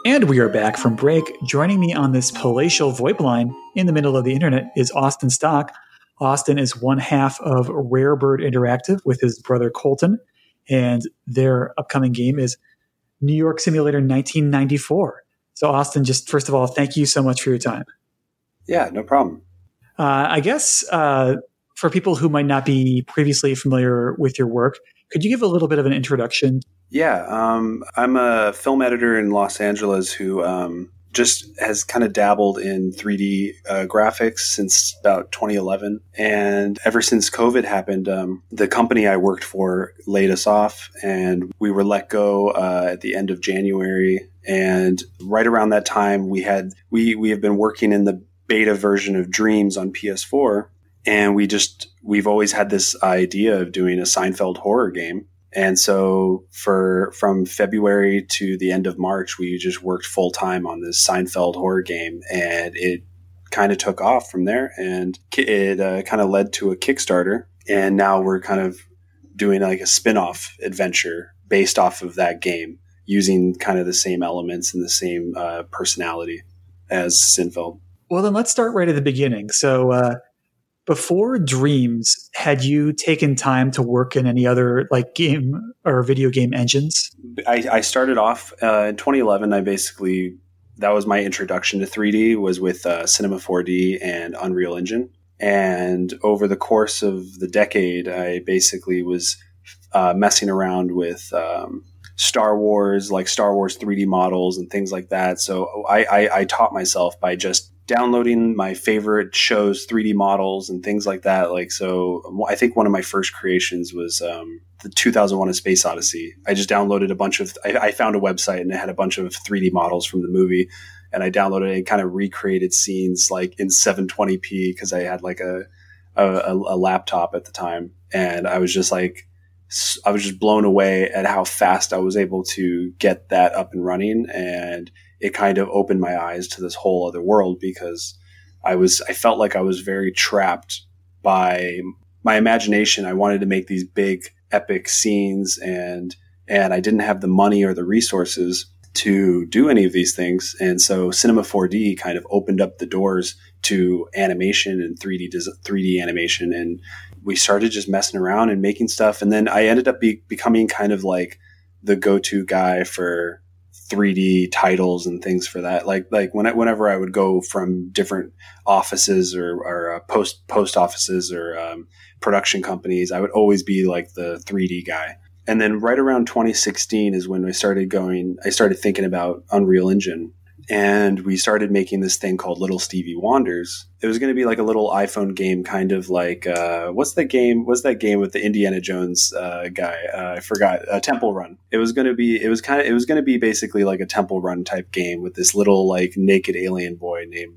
And we are back from break. Joining me on this palatial VoIP line in the middle of the internet is Austin Stock. Austin is one half of Rare Bird Interactive with his brother Colton, and their upcoming game is New York Simulator 1994. So, Austin, just first of all, thank you so much for your time. Yeah, no problem. Uh, I guess uh, for people who might not be previously familiar with your work, could you give a little bit of an introduction Yeah, um, I'm a film editor in Los Angeles who um, just has kind of dabbled in 3D uh, graphics since about 2011. And ever since COVID happened, um, the company I worked for laid us off and we were let go uh, at the end of January. And right around that time, we had we we have been working in the beta version of Dreams on PS4, and we just we've always had this idea of doing a Seinfeld horror game. And so for from February to the end of March, we just worked full time on this Seinfeld horror game, and it kind of took off from there, and it uh, kind of led to a Kickstarter, and now we're kind of doing like a spin-off adventure based off of that game, using kind of the same elements and the same uh, personality as Seinfeld. Well, then let's start right at the beginning. So, uh, before Dreams, had you taken time to work in any other like game or video game engines? I, I started off uh, in 2011. I basically that was my introduction to 3D was with uh, Cinema 4D and Unreal Engine. And over the course of the decade, I basically was uh, messing around with um, Star Wars, like Star Wars 3D models and things like that. So I, I, I taught myself by just downloading my favorite shows 3d models and things like that like so i think one of my first creations was um, the 2001 a space odyssey i just downloaded a bunch of I, I found a website and it had a bunch of 3d models from the movie and i downloaded and kind of recreated scenes like in 720p because i had like a, a a laptop at the time and i was just like I was just blown away at how fast I was able to get that up and running. And it kind of opened my eyes to this whole other world because I was, I felt like I was very trapped by my imagination. I wanted to make these big epic scenes and, and I didn't have the money or the resources to do any of these things. And so Cinema 4D kind of opened up the doors to animation and 3D 3D animation and we started just messing around and making stuff. And then I ended up be- becoming kind of like the go-to guy for 3D titles and things for that. Like like when I, whenever I would go from different offices or, or uh, post post offices or um, production companies, I would always be like the 3D guy. And then right around 2016 is when I started going. I started thinking about Unreal Engine and we started making this thing called Little Stevie Wanders. It was going to be like a little iPhone game, kind of like uh, what's that game? What's that game with the Indiana Jones uh, guy? Uh, I forgot. Uh, Temple Run. It was going to be. It was kind of. It was going to be basically like a Temple Run type game with this little like naked alien boy named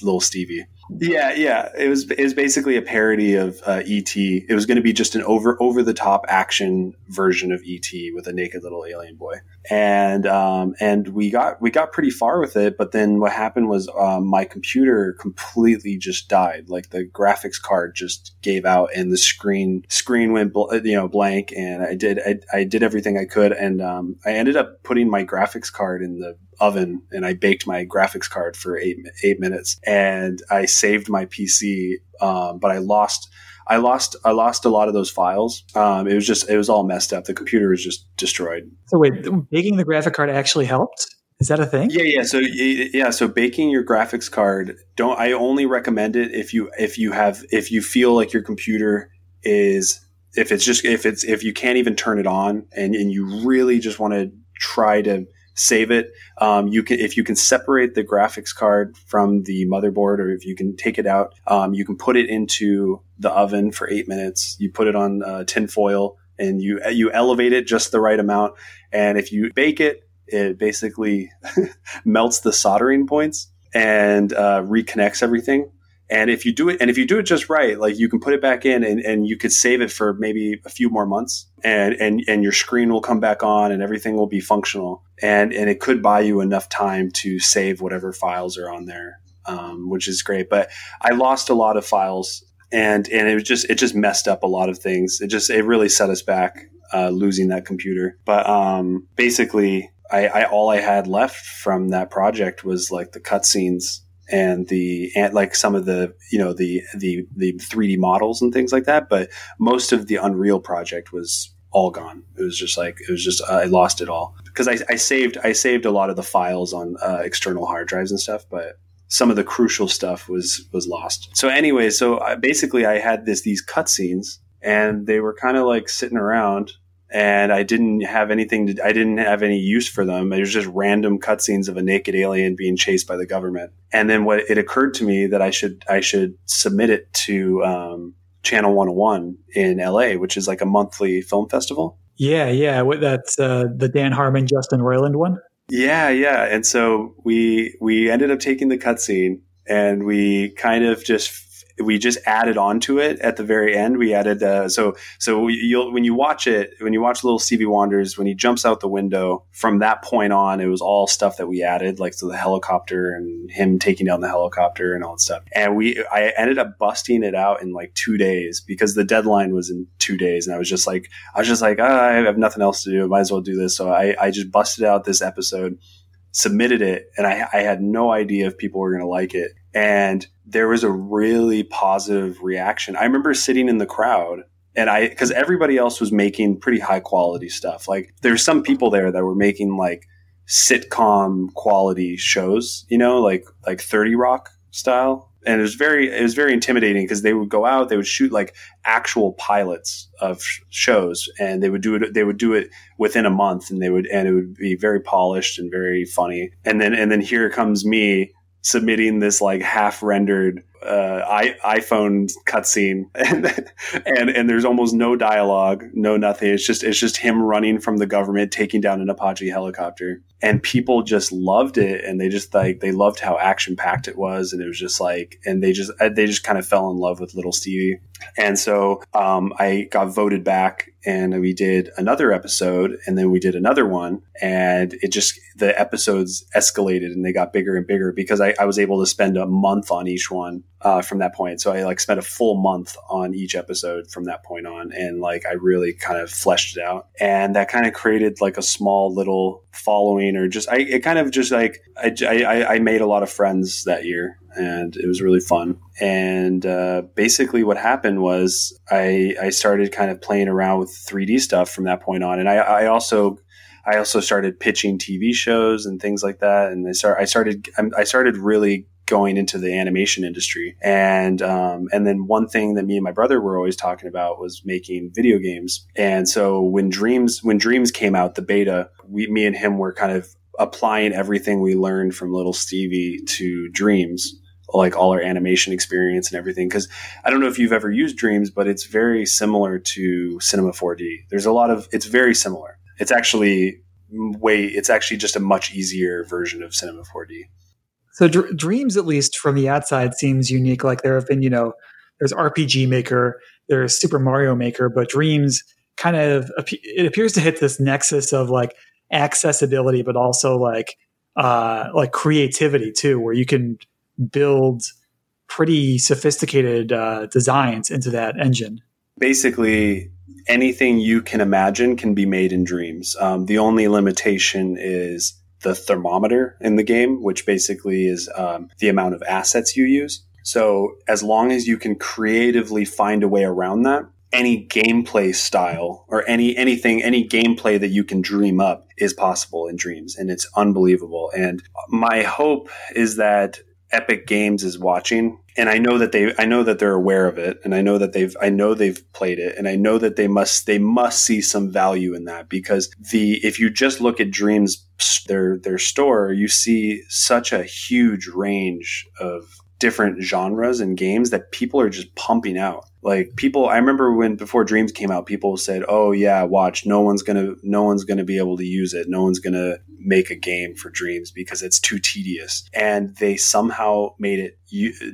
Little Stevie. Yeah, yeah. It was it was basically a parody of uh, ET. It was going to be just an over over the top action version of ET with a naked little alien boy. And um, and we got we got pretty far with it, but then what happened was um, my computer completely just died. Like the graphics card just gave out, and the screen screen went bl- you know blank. And I did I, I did everything I could, and um, I ended up putting my graphics card in the oven and I baked my graphics card for eight eight minutes and I saved my PC, um, but I lost. I lost I lost a lot of those files. Um, it was just it was all messed up. The computer was just destroyed. So wait, baking the graphic card actually helped? Is that a thing? Yeah, yeah. So yeah, so baking your graphics card don't I only recommend it if you if you have if you feel like your computer is if it's just if it's if you can't even turn it on and, and you really just want to try to save it. Um, you can, if you can separate the graphics card from the motherboard, or if you can take it out, um, you can put it into the oven for eight minutes. You put it on uh, tin foil and you you elevate it just the right amount. And if you bake it, it basically melts the soldering points and uh, reconnects everything. And if you do it, and if you do it just right, like you can put it back in and, and you could save it for maybe a few more months and, and, and your screen will come back on and everything will be functional. And, and it could buy you enough time to save whatever files are on there, um, which is great. But I lost a lot of files and, and it was just, it just messed up a lot of things. It just, it really set us back, uh, losing that computer. But, um, basically, I, I, all I had left from that project was like the cutscenes and the and like some of the you know the the the 3D models and things like that. But most of the Unreal project was all gone. It was just like it was just uh, I lost it all because I, I, saved I saved a lot of the files on uh, external hard drives and stuff, but some of the crucial stuff was was lost. So anyway, so I, basically I had this these cutscenes and they were kind of like sitting around and I didn't have anything to, I didn't have any use for them. It was just random cutscenes of a naked alien being chased by the government. And then what it occurred to me that I should, I should submit it to, um, Channel 101 in LA, which is like a monthly film festival. Yeah, yeah. That's uh, the Dan Harmon, Justin Roiland one. Yeah, yeah. And so we we ended up taking the cutscene and we kind of just we just added on to it at the very end. We added uh, so so you'll when you watch it when you watch Little Stevie Wanders when he jumps out the window from that point on it was all stuff that we added like so the helicopter and him taking down the helicopter and all that stuff. And we I ended up busting it out in like two days because the deadline was in two days and I was just like I was just like oh, I have nothing else to do. I might as well do this. So I I just busted out this episode submitted it and I, I, had no idea if people were going to like it. And there was a really positive reaction. I remember sitting in the crowd and I, cause everybody else was making pretty high quality stuff. Like there's some people there that were making like sitcom quality shows, you know, like, like 30 Rock style. And it was very, it was very intimidating because they would go out, they would shoot like actual pilots of sh- shows and they would do it, they would do it within a month and they would, and it would be very polished and very funny. And then, and then here comes me submitting this like half rendered uh, I, iPhone cutscene, and, and and there's almost no dialogue, no nothing. It's just it's just him running from the government, taking down an Apache helicopter, and people just loved it, and they just like they loved how action packed it was, and it was just like, and they just they just kind of fell in love with Little Stevie, and so um, I got voted back and we did another episode and then we did another one and it just the episodes escalated and they got bigger and bigger because I, I was able to spend a month on each one uh, from that point. So i like spent a full month on each episode from that point on and like i really kind of fleshed it out. And that kind of created like a small little following or just i it kind of just like i i, I made a lot of friends that year and it was really fun. And uh, basically, what happened was I I started kind of playing around with 3D stuff from that point on, and I, I also I also started pitching TV shows and things like that. And I start I started I started really going into the animation industry. And um, and then one thing that me and my brother were always talking about was making video games. And so when Dreams when Dreams came out, the beta, we me and him were kind of applying everything we learned from Little Stevie to Dreams like all our animation experience and everything. Because I don't know if you've ever used Dreams, but it's very similar to Cinema 4D. There's a lot of it's very similar. It's actually way it's actually just a much easier version of Cinema 4D. So Dr- Dreams, at least from the outside, seems unique. Like there have been, you know, there's RPG Maker, there's Super Mario Maker, but Dreams kind of it appears to hit this nexus of like accessibility, but also like uh like creativity too, where you can build pretty sophisticated uh, designs into that engine. Basically, anything you can imagine can be made in Dreams. Um, the only limitation is the thermometer in the game, which basically is um, the amount of assets you use. So, as long as you can creatively find a way around that, any gameplay style or any anything any gameplay that you can dream up is possible in dreams and it's unbelievable and my hope is that Epic Games is watching and I know that they I know that they're aware of it and I know that they've I know they've played it and I know that they must they must see some value in that because the if you just look at Dreams their their store you see such a huge range of different genres and games that people are just pumping out. Like people, I remember when before Dreams came out, people said, "Oh yeah, watch, no one's gonna, no one's gonna be able to use it. No one's gonna make a game for Dreams because it's too tedious." And they somehow made it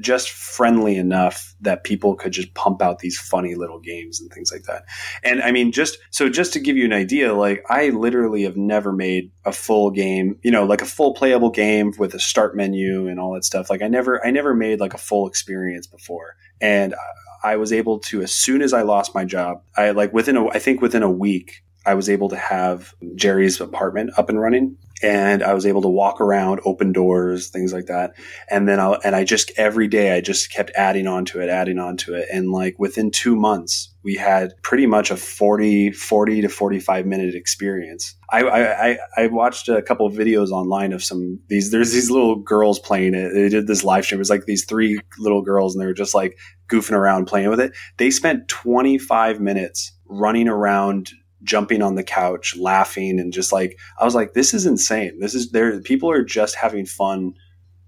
just friendly enough that people could just pump out these funny little games and things like that. And I mean, just so just to give you an idea, like I literally have never made a full game, you know, like a full playable game with a start menu and all that stuff. Like I never, I never made like a full experience before. And I was able to, as soon as I lost my job, I like within a, I think within a week, I was able to have Jerry's apartment up and running and I was able to walk around, open doors, things like that. And then I and I just every day I just kept adding on to it, adding on to it. And like within two months, we had pretty much a 40, 40 to 45 minute experience. I, I, I watched a couple videos online of some these, there's these little girls playing it. They did this live stream. It was like these three little girls and they were just like goofing around playing with it. They spent 25 minutes running around jumping on the couch, laughing, and just like I was like, this is insane. This is there. People are just having fun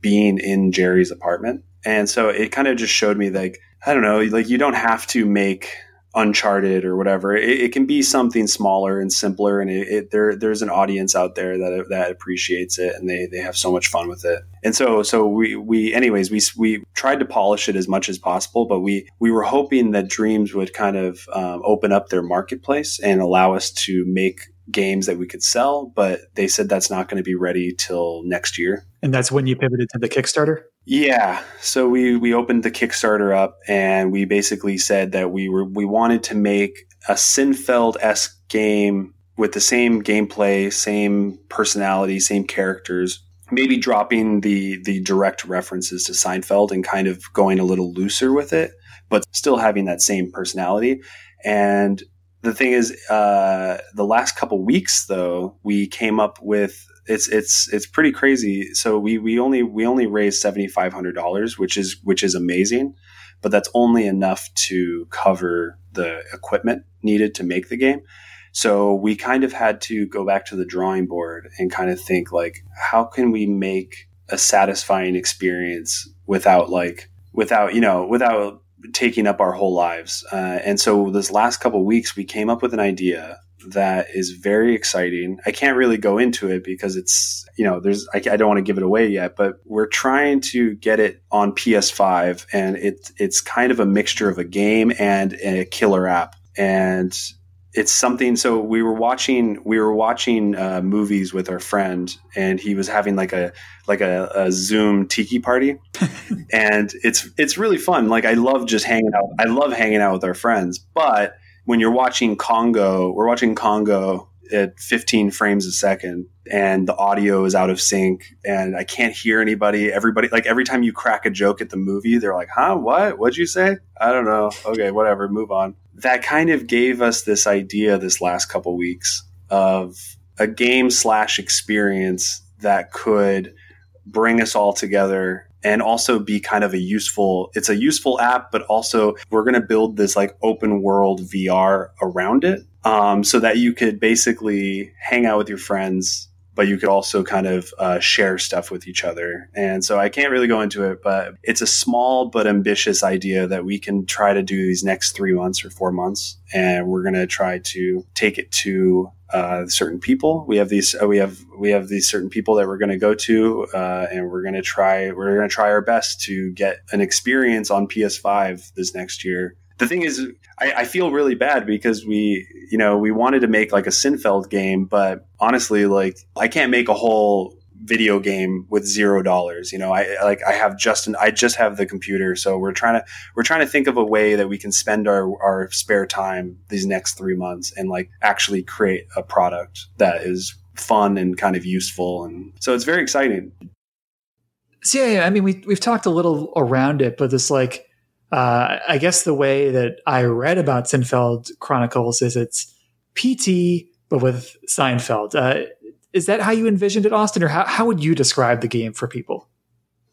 being in Jerry's apartment, and so it kind of just showed me like I don't know, like you don't have to make Uncharted or whatever. It, it, can be something smaller and simpler, and it, it, there there's an audience out there that that appreciates it, and they they have so much fun with it. And so so we we anyways we we tried to polish it as much as possible, but we we were hoping that Dreams would kind of um, open up their marketplace and allow us to make games that we could sell, but they said that's not going to be ready till next year. And that's when you pivoted to the Kickstarter? Yeah. So we we opened the Kickstarter up and we basically said that we were we wanted to make a Seinfeld-esque game with the same gameplay, same personality, same characters, maybe dropping the the direct references to Seinfeld and kind of going a little looser with it, but still having that same personality. And the thing is, uh, the last couple weeks though, we came up with it's it's it's pretty crazy. So we we only we only raised seventy five hundred dollars, which is which is amazing, but that's only enough to cover the equipment needed to make the game. So we kind of had to go back to the drawing board and kind of think like, how can we make a satisfying experience without like without you know without taking up our whole lives. Uh, and so this last couple weeks, we came up with an idea that is very exciting. I can't really go into it because it's, you know, there's, I, I don't want to give it away yet, but we're trying to get it on PS5 and it, it's kind of a mixture of a game and a killer app. And it's something so we were watching we were watching uh, movies with our friend and he was having like a like a, a zoom tiki party and it's it's really fun like i love just hanging out i love hanging out with our friends but when you're watching congo we're watching congo at 15 frames a second and the audio is out of sync and i can't hear anybody. Everybody like every time you crack a joke at the movie they're like huh? What? What'd you say? I don't know. Okay whatever move on. That kind of gave us this idea this last couple weeks of a game slash experience that could bring us all together and also be kind of a useful it's a useful app but also we're going to build this like open world vr around it um, so that you could basically hang out with your friends but you could also kind of uh, share stuff with each other. And so I can't really go into it, but it's a small but ambitious idea that we can try to do these next three months or four months. And we're going to try to take it to uh, certain people. We have these, uh, we have, we have these certain people that we're going to go to, uh, and we're going to try, we're going to try our best to get an experience on PS5 this next year the thing is, I, I, feel really bad because we, you know, we wanted to make like a Seinfeld game, but honestly, like I can't make a whole video game with zero dollars. You know, I like I have just an, I just have the computer, so we're trying to we're trying to think of a way that we can spend our our spare time these next three months and like actually create a product that is fun and kind of useful, and so it's very exciting. So yeah, yeah I mean, we we've talked a little around it, but this like uh, I guess the way that I read about Seinfeld Chronicles is it's PT, but with Seinfeld. Uh, is that how you envisioned it, Austin, or how, how would you describe the game for people?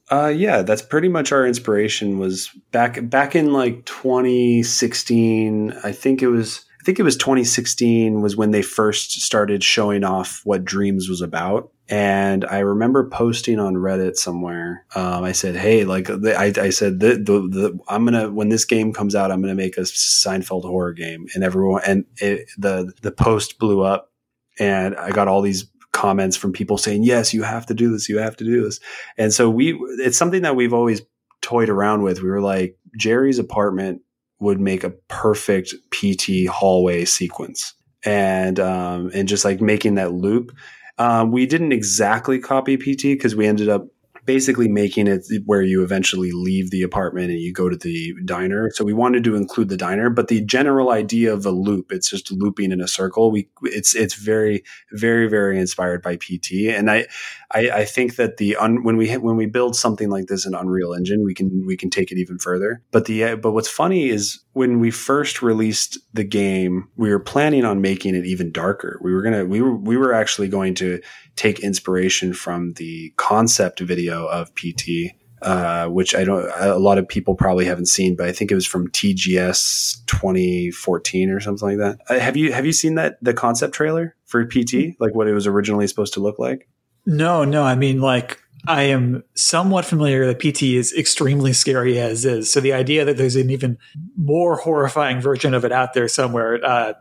Uh, yeah, that's pretty much our inspiration. Was back back in like 2016. I think it was. I think it was 2016 was when they first started showing off what Dreams was about. And I remember posting on Reddit somewhere. Um, I said, "Hey, like I, I, said, the, the, the, I'm gonna when this game comes out, I'm gonna make a Seinfeld horror game." And everyone and it, the the post blew up, and I got all these comments from people saying, "Yes, you have to do this. You have to do this." And so we, it's something that we've always toyed around with. We were like, Jerry's apartment would make a perfect PT hallway sequence, and um, and just like making that loop um, we didn't exactly copy PT because we ended up basically making it where you eventually leave the apartment and you go to the diner. So we wanted to include the diner, but the general idea of a loop, it's just looping in a circle. We it's it's very very very inspired by PT, and I I, I think that the un, when we when we build something like this in Unreal Engine, we can we can take it even further. But the but what's funny is when we first released the game, we were planning on making it even darker. We were gonna we were we were actually going to take inspiration from the concept video of PT, uh, which I don't, a lot of people probably haven't seen, but I think it was from TGS 2014 or something like that. Uh, have you have you seen that the concept trailer for PT, like what it was originally supposed to look like? No, no. I mean, like I am somewhat familiar that PT is extremely scary as is. So the idea that there's an even more horrifying version of it out there somewhere uh,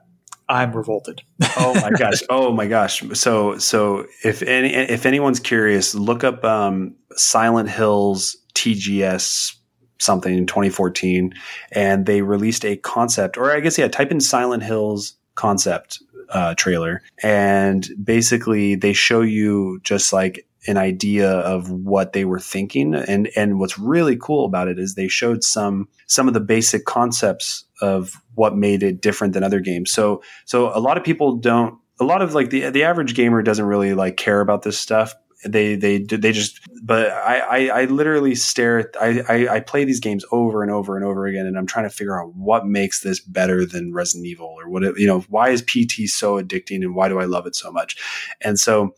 I'm revolted. oh my gosh! Oh my gosh! So so if any if anyone's curious, look up um, Silent Hills TGS something in 2014, and they released a concept, or I guess yeah, type in Silent Hills concept uh, trailer, and basically they show you just like an idea of what they were thinking. And and what's really cool about it is they showed some some of the basic concepts of what made it different than other games. So so a lot of people don't a lot of like the the average gamer doesn't really like care about this stuff. They they they just but I, I I, literally stare at I, I, I play these games over and over and over again and I'm trying to figure out what makes this better than Resident Evil or what it, you know why is PT so addicting and why do I love it so much? And so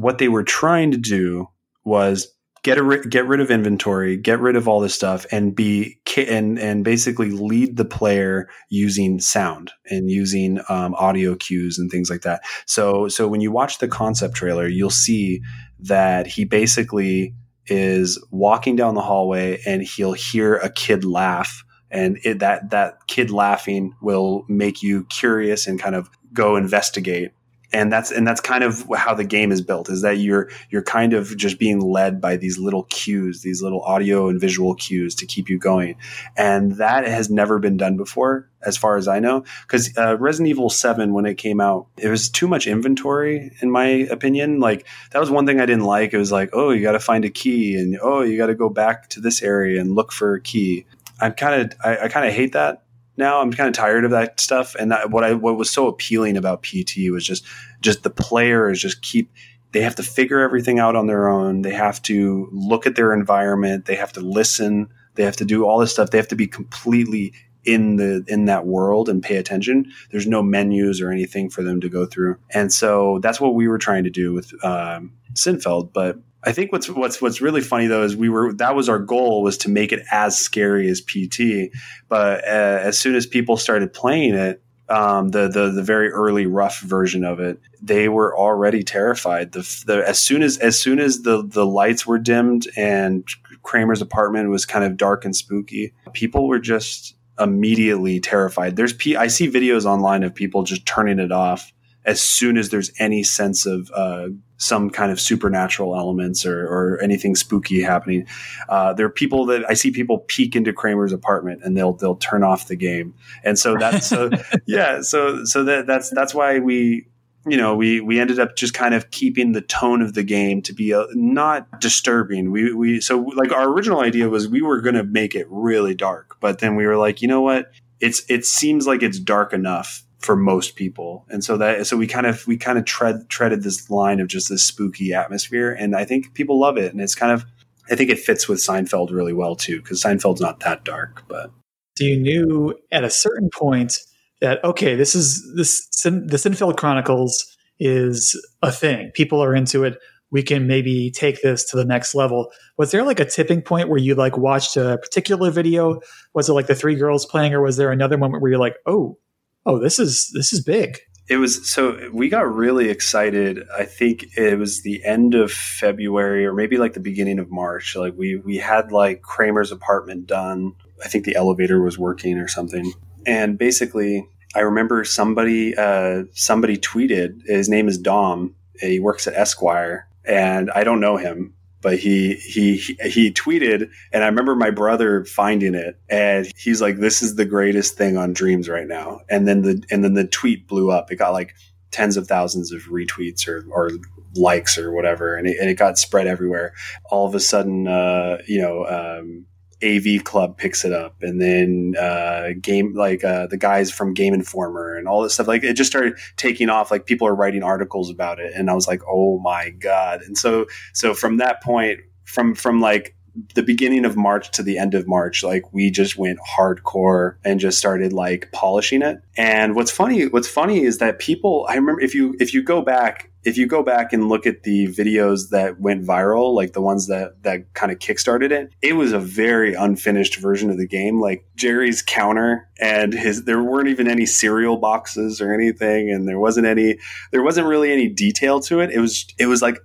what they were trying to do was get a, get rid of inventory, get rid of all this stuff, and be and and basically lead the player using sound and using um, audio cues and things like that. So so when you watch the concept trailer, you'll see that he basically is walking down the hallway and he'll hear a kid laugh and it, that that kid laughing will make you curious and kind of go investigate and that's and that's kind of how the game is built is that you're you're kind of just being led by these little cues these little audio and visual cues to keep you going. And that has never been done before as far as i know because uh, resident evil 7 when it came out it was too much inventory in my opinion. Like that was one thing i didn't like. It was like oh you got to find a key and oh you got to go back to this area and look for a key. I'm kind of I, I kind of hate that now. I'm kind of tired of that stuff. And that, what I what was so appealing about PT was just just the players just keep they have to figure everything out on their own. They have to look at their environment. They have to listen. They have to do all this stuff. They have to be completely in the in that world and pay attention. There's no menus or anything for them to go through, and so that's what we were trying to do with um, Seinfeld. But I think what's what's what's really funny though is we were that was our goal was to make it as scary as PT, but uh, as soon as people started playing it, um, the the the very early rough version of it, they were already terrified. The, the as soon as as soon as the the lights were dimmed and Kramer's apartment was kind of dark and spooky, people were just immediately terrified. There's P- I see videos online of people just turning it off as soon as there's any sense of uh, some kind of supernatural elements or, or anything spooky happening. Uh, there are people that I see people peek into Kramer's apartment and they'll they'll turn off the game, and so that's so yeah, so so that that's that's why we you know we we ended up just kind of keeping the tone of the game to be a, not disturbing. We we so like our original idea was we were going to make it really dark, but then we were like, you know what? It's it seems like it's dark enough for most people. And so that so we kind of we kind of tread treaded this line of just this spooky atmosphere and I think people love it and it's kind of I think it fits with Seinfeld really well too cuz Seinfeld's not that dark, but so you knew at a certain point that okay, this is this the Seinfeld Chronicles is a thing. People are into it. We can maybe take this to the next level. Was there like a tipping point where you like watched a particular video? Was it like the three girls playing, or was there another moment where you're like, oh, oh, this is this is big. It was so we got really excited. I think it was the end of February or maybe like the beginning of March. Like we we had like Kramer's apartment done. I think the elevator was working or something. And basically, I remember somebody uh, somebody tweeted. His name is Dom. He works at Esquire, and I don't know him, but he he he tweeted and i remember my brother finding it and he's like this is the greatest thing on dreams right now. And then the and then the tweet blew up. It got like tens of thousands of retweets or, or likes or whatever and it, and it got spread everywhere. All of a sudden uh, you know um, AV Club picks it up, and then uh, game like uh, the guys from Game Informer and all this stuff. Like it just started taking off. Like people are writing articles about it, and I was like, oh my god! And so so from that point, from from like the beginning of March to the end of March, like we just went hardcore and just started like polishing it. And what's funny, what's funny is that people, I remember if you, if you go back, if you go back and look at the videos that went viral, like the ones that, that kind of kickstarted it, it was a very unfinished version of the game. Like Jerry's counter and his, there weren't even any cereal boxes or anything. And there wasn't any, there wasn't really any detail to it. It was, it was like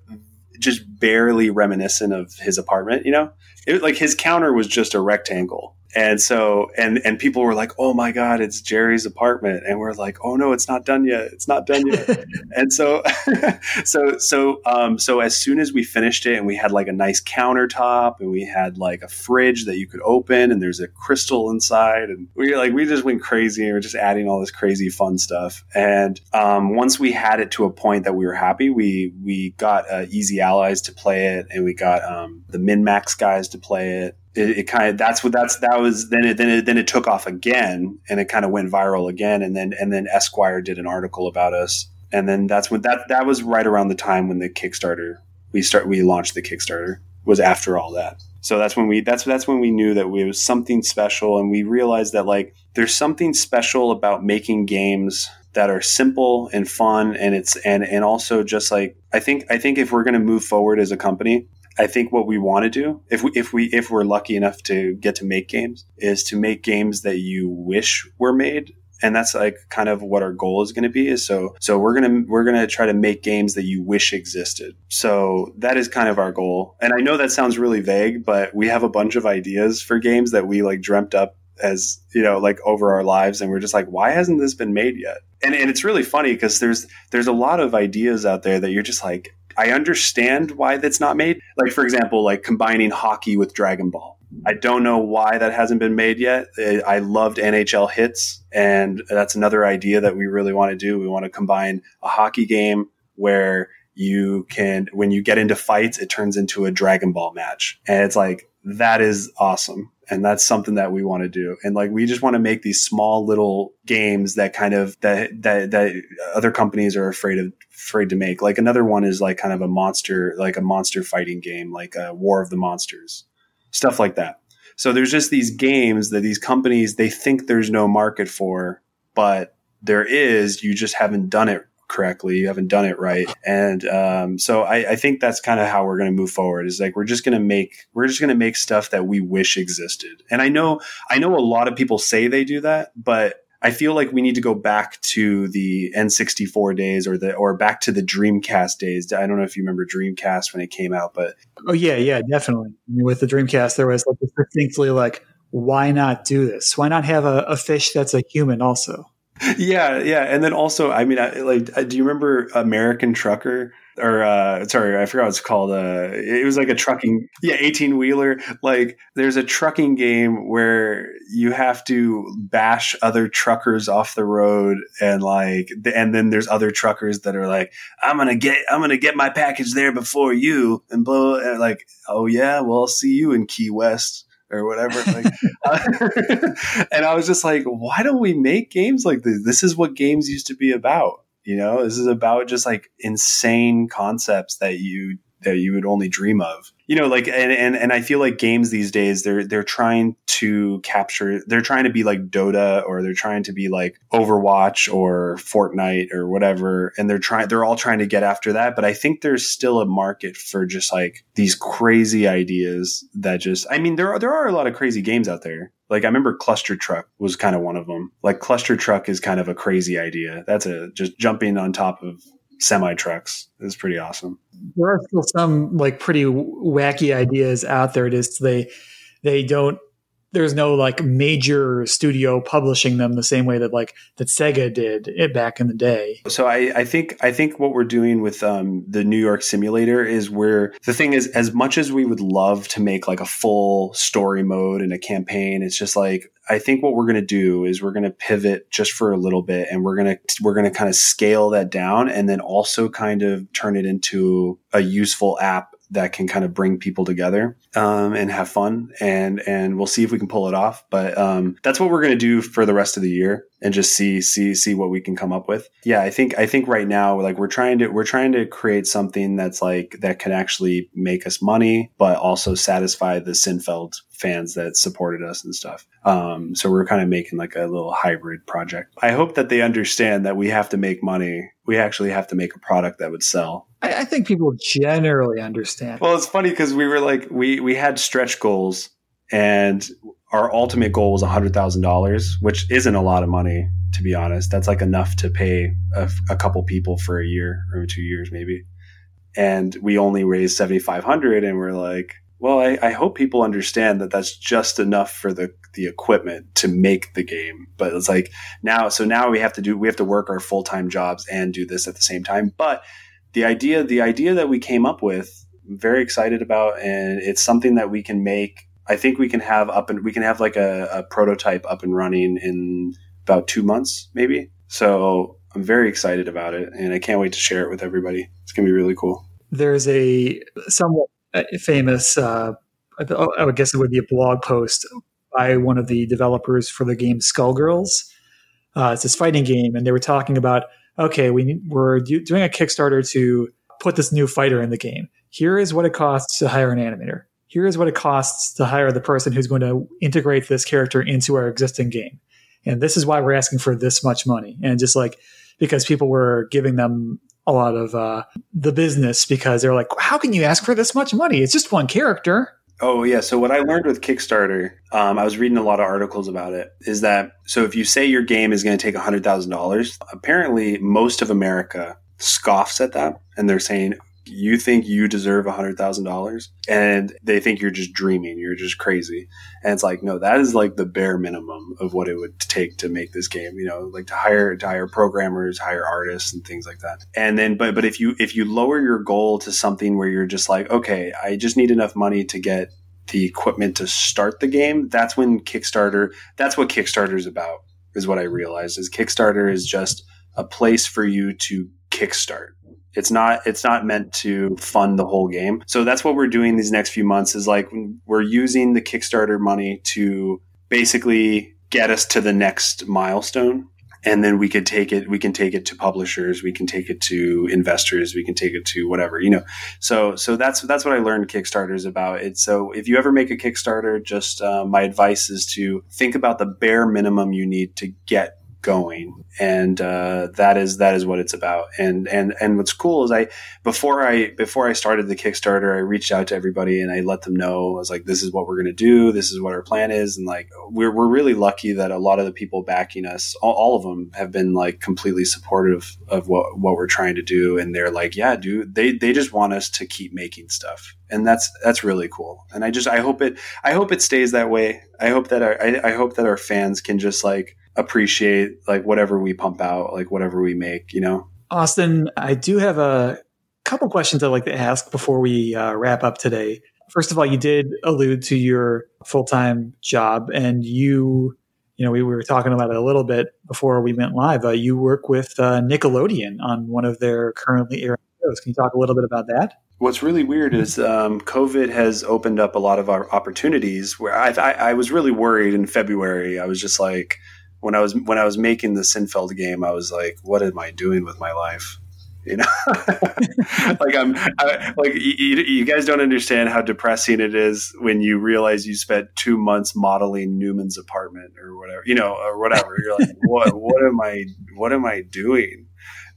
just barely reminiscent of his apartment. You know, it like his counter was just a rectangle, and so and and people were like, "Oh my god, it's Jerry's apartment," and we're like, "Oh no, it's not done yet. It's not done yet." and so so so um so as soon as we finished it, and we had like a nice countertop, and we had like a fridge that you could open, and there's a crystal inside, and we like we just went crazy, and we are just adding all this crazy fun stuff. And um, once we had it to a point that we were happy, we we got uh, Easy Allies to play it, and we got um, the MinnMax guys to play it it, it, kind of that's what that's that was then it then it then it took off again and it kind of went viral again. And then and then Esquire did an article about us. And then that's when that that was right around the time when the Kickstarter we start we launched the Kickstarter was after all that. So that's when we that's that's when we knew that we was something special. And we realized that like there's something special about making games that are simple and fun. And it's and and also just like I think I think if we're going to move forward as a company I think what we want to do, if we if we if we're lucky enough to get to make games, is to make games that you wish were made. And that's like kind of what our goal is going to be is so so we're going to we're going to try to make games that you wish existed. So that is kind of our goal. And i know that sounds really vague but we have a bunch of ideas for games that we like dreamt up as you know like over our lives and we're just like why hasn't this been made yet? And, and it's really funny because there's there's a lot of ideas out there that you're just like i understand why that's not made like for example like combining hockey with dragon ball I don't know why that hasn't been made yet. I loved NHL Hitz, and that's another idea that we really want to do. We want to combine a hockey game where you can, when you get into fights, it turns into a Dragon Ball match. And it's like, that is awesome. And that's something that we want to do. And like, we just want to make these small little games that kind of, that, that, that other companies are afraid of, afraid to make. Like another one is like kind of a monster, like a monster fighting game, like a War of the Monsters stuff like that. So there's just these games that these companies they think there's no market for, but there is. You just haven't done it correctly. You haven't done it right, and um, so I, I, think that's kind of how we're going to move forward. Is like we're just going to make we're just going to make stuff that we wish existed. And I know I know a lot of people say they do that, but I feel like we need to go back to the N64 days or the or back to the Dreamcast days. I don't know if you remember Dreamcast when it came out, but oh yeah, yeah, definitely. I mean, with the Dreamcast, there was like distinctly like, why not do this? Why not have a, a fish that's a human also? Yeah, yeah, and then also, I mean, I, like, do you remember American Trucker? or uh, sorry, I forgot what it's called. Uh, it was like a trucking, yeah, eighteen wheeler. Like there's a trucking game where you have to bash other truckers off the road, and like, and then there's other truckers that are like, I'm gonna get, I'm gonna get my package there before you, and and like, oh yeah, well, I'll see you in Key West or whatever. Like, uh, and I was just like, why don't we make games like this? This is what games used to be about. You know, this is about just like insane concepts that you that you would only dream of. You know, like and, and and I feel like games these days they're they're trying to capture they're trying to be like Dota or they're trying to be like Overwatch or Fortnite or whatever and they're trying they're all trying to get after that, but I think there's still a market for just like these crazy ideas that just I mean there are there are a lot of crazy games out there. Like I remember Cluster Truck was kind of one of them. Like Cluster Truck is kind of a crazy idea. That's a just jumping on top of semi trucks is pretty awesome. There are still some like pretty wacky ideas out there. Just they they don't there's no like major studio publishing them the same way that like that Sega did it back in the day. So I, I think I think what we're doing with um, the New York Simulator is where the thing is as much as we would love to make like a full story mode and a campaign, it's just like I think what we're going to do is we're going to pivot just for a little bit and we're going to we're going to kind of scale that down and then also kind of turn it into a useful app that can kind of bring people together um, and have fun. And and we'll see if we can pull it off. But um, that's what we're going to do for the rest of the year and just see see see what we can come up with. Yeah i think i think right now like we're trying to we're trying to create something that's like that can actually make us money but also satisfy the Seinfeld fans that supported us and stuff. Um, so we're kind of making like a little hybrid project. I hope that they understand that we have to make money. We actually have to make a product that would sell. I, I think people generally understand. Well, it's funny because we were like we we had stretch goals, and our ultimate goal was hundred thousand dollars, which isn't a lot of money to be honest. That's like enough to pay a, a couple people for a year or two years maybe, and we only raised seventy five hundred, and we're like. Well, I, I hope people understand that that's just enough for the the equipment to make the game. But it's like now, so now we have to do we have to work our full time jobs and do this at the same time. But the idea the idea that we came up with I'm very excited about and it's something that we can make i think we can have up and we can have like a, a prototype up and running in about two months maybe so i'm very excited about it and i can't wait to share it with everybody it's to be really cool there's a somewhat uh, famous uh, i would guess it would be a blog post by one of the developers for the game skullgirls uh, it's this fighting game and they were talking about okay, we we're do, doing a Kickstarter to put this new fighter in the game. Here is what it costs to hire an animator. Here is what it costs to hire the person who's going to integrate this character into our existing game. And this is why we're asking for this much money. And just like because people were giving them a lot of uh, the business because they're like, how can you ask for this much money? It's just one character. Oh yeah. So what I learned with Kickstarter, um, I was reading a lot of articles about it. Is that so? If you say your game is going to take hundred thousand dollars, apparently most of America scoffs at that, and they're saying, you think you deserve $100,000 and they think you're just dreaming, you're just crazy. And it's like, no, that is like the bare minimum of what it would take to make this game, you know, like to hire, to hire programmers, hire artists and things like that. And then, but, but if you, if you lower your goal to something where you're just like, okay, I just need enough money to get the equipment to start the game, that's when Kickstarter, that's what Kickstarter is about, is what I realized is Kickstarter is just a place for you to kickstart it's not it's not meant to fund the whole game. So that's what we're doing these next few months is like we're using the Kickstarter money to basically get us to the next milestone. And then we could take it we can take it to publishers we can take it to investors we can take it to whatever you know. So so that's that's what i learned kickstarter is about. It so if you ever make a kickstarter just uh, my advice is to think about the bare minimum you need to get going. And uh, that is that is what it's about. And and and what's cool is i before i before i started the kickstarter i reached out to everybody and i let them know i was like this is what we're going to do. This is what our plan is. And like we're, we're really lucky that a lot of the people backing us all, all of them have been like completely supportive of what what we're trying to do. And they're like yeah dude they they just want us to keep making stuff. And that's that's really cool. And i just i hope it i hope it stays that way. I hope that our I, I hope that our fans can just like appreciate like whatever we pump out, like whatever we make, you know? Austin, I do have a couple questions I'd like to ask before we uh, wrap up today. First of all, you did allude to your full time job, and you, you know, we were talking about it a little bit before we went live. Uh, you work with uh, Nickelodeon on one of their currently airing shows. Can you talk a little bit about that? What's really weird is um, COVID has opened up a lot of our opportunities. Where I, I, I was really worried in February. I was just like, when I was when I was making the Seinfeld game, I was like, "What am I doing with my life?" You know, like I'm I, like you, you, guys don't understand how depressing it is when you realize you spent two months modeling Newman's apartment or whatever, you know, or whatever. You're like, "What? What am I? What am I doing?"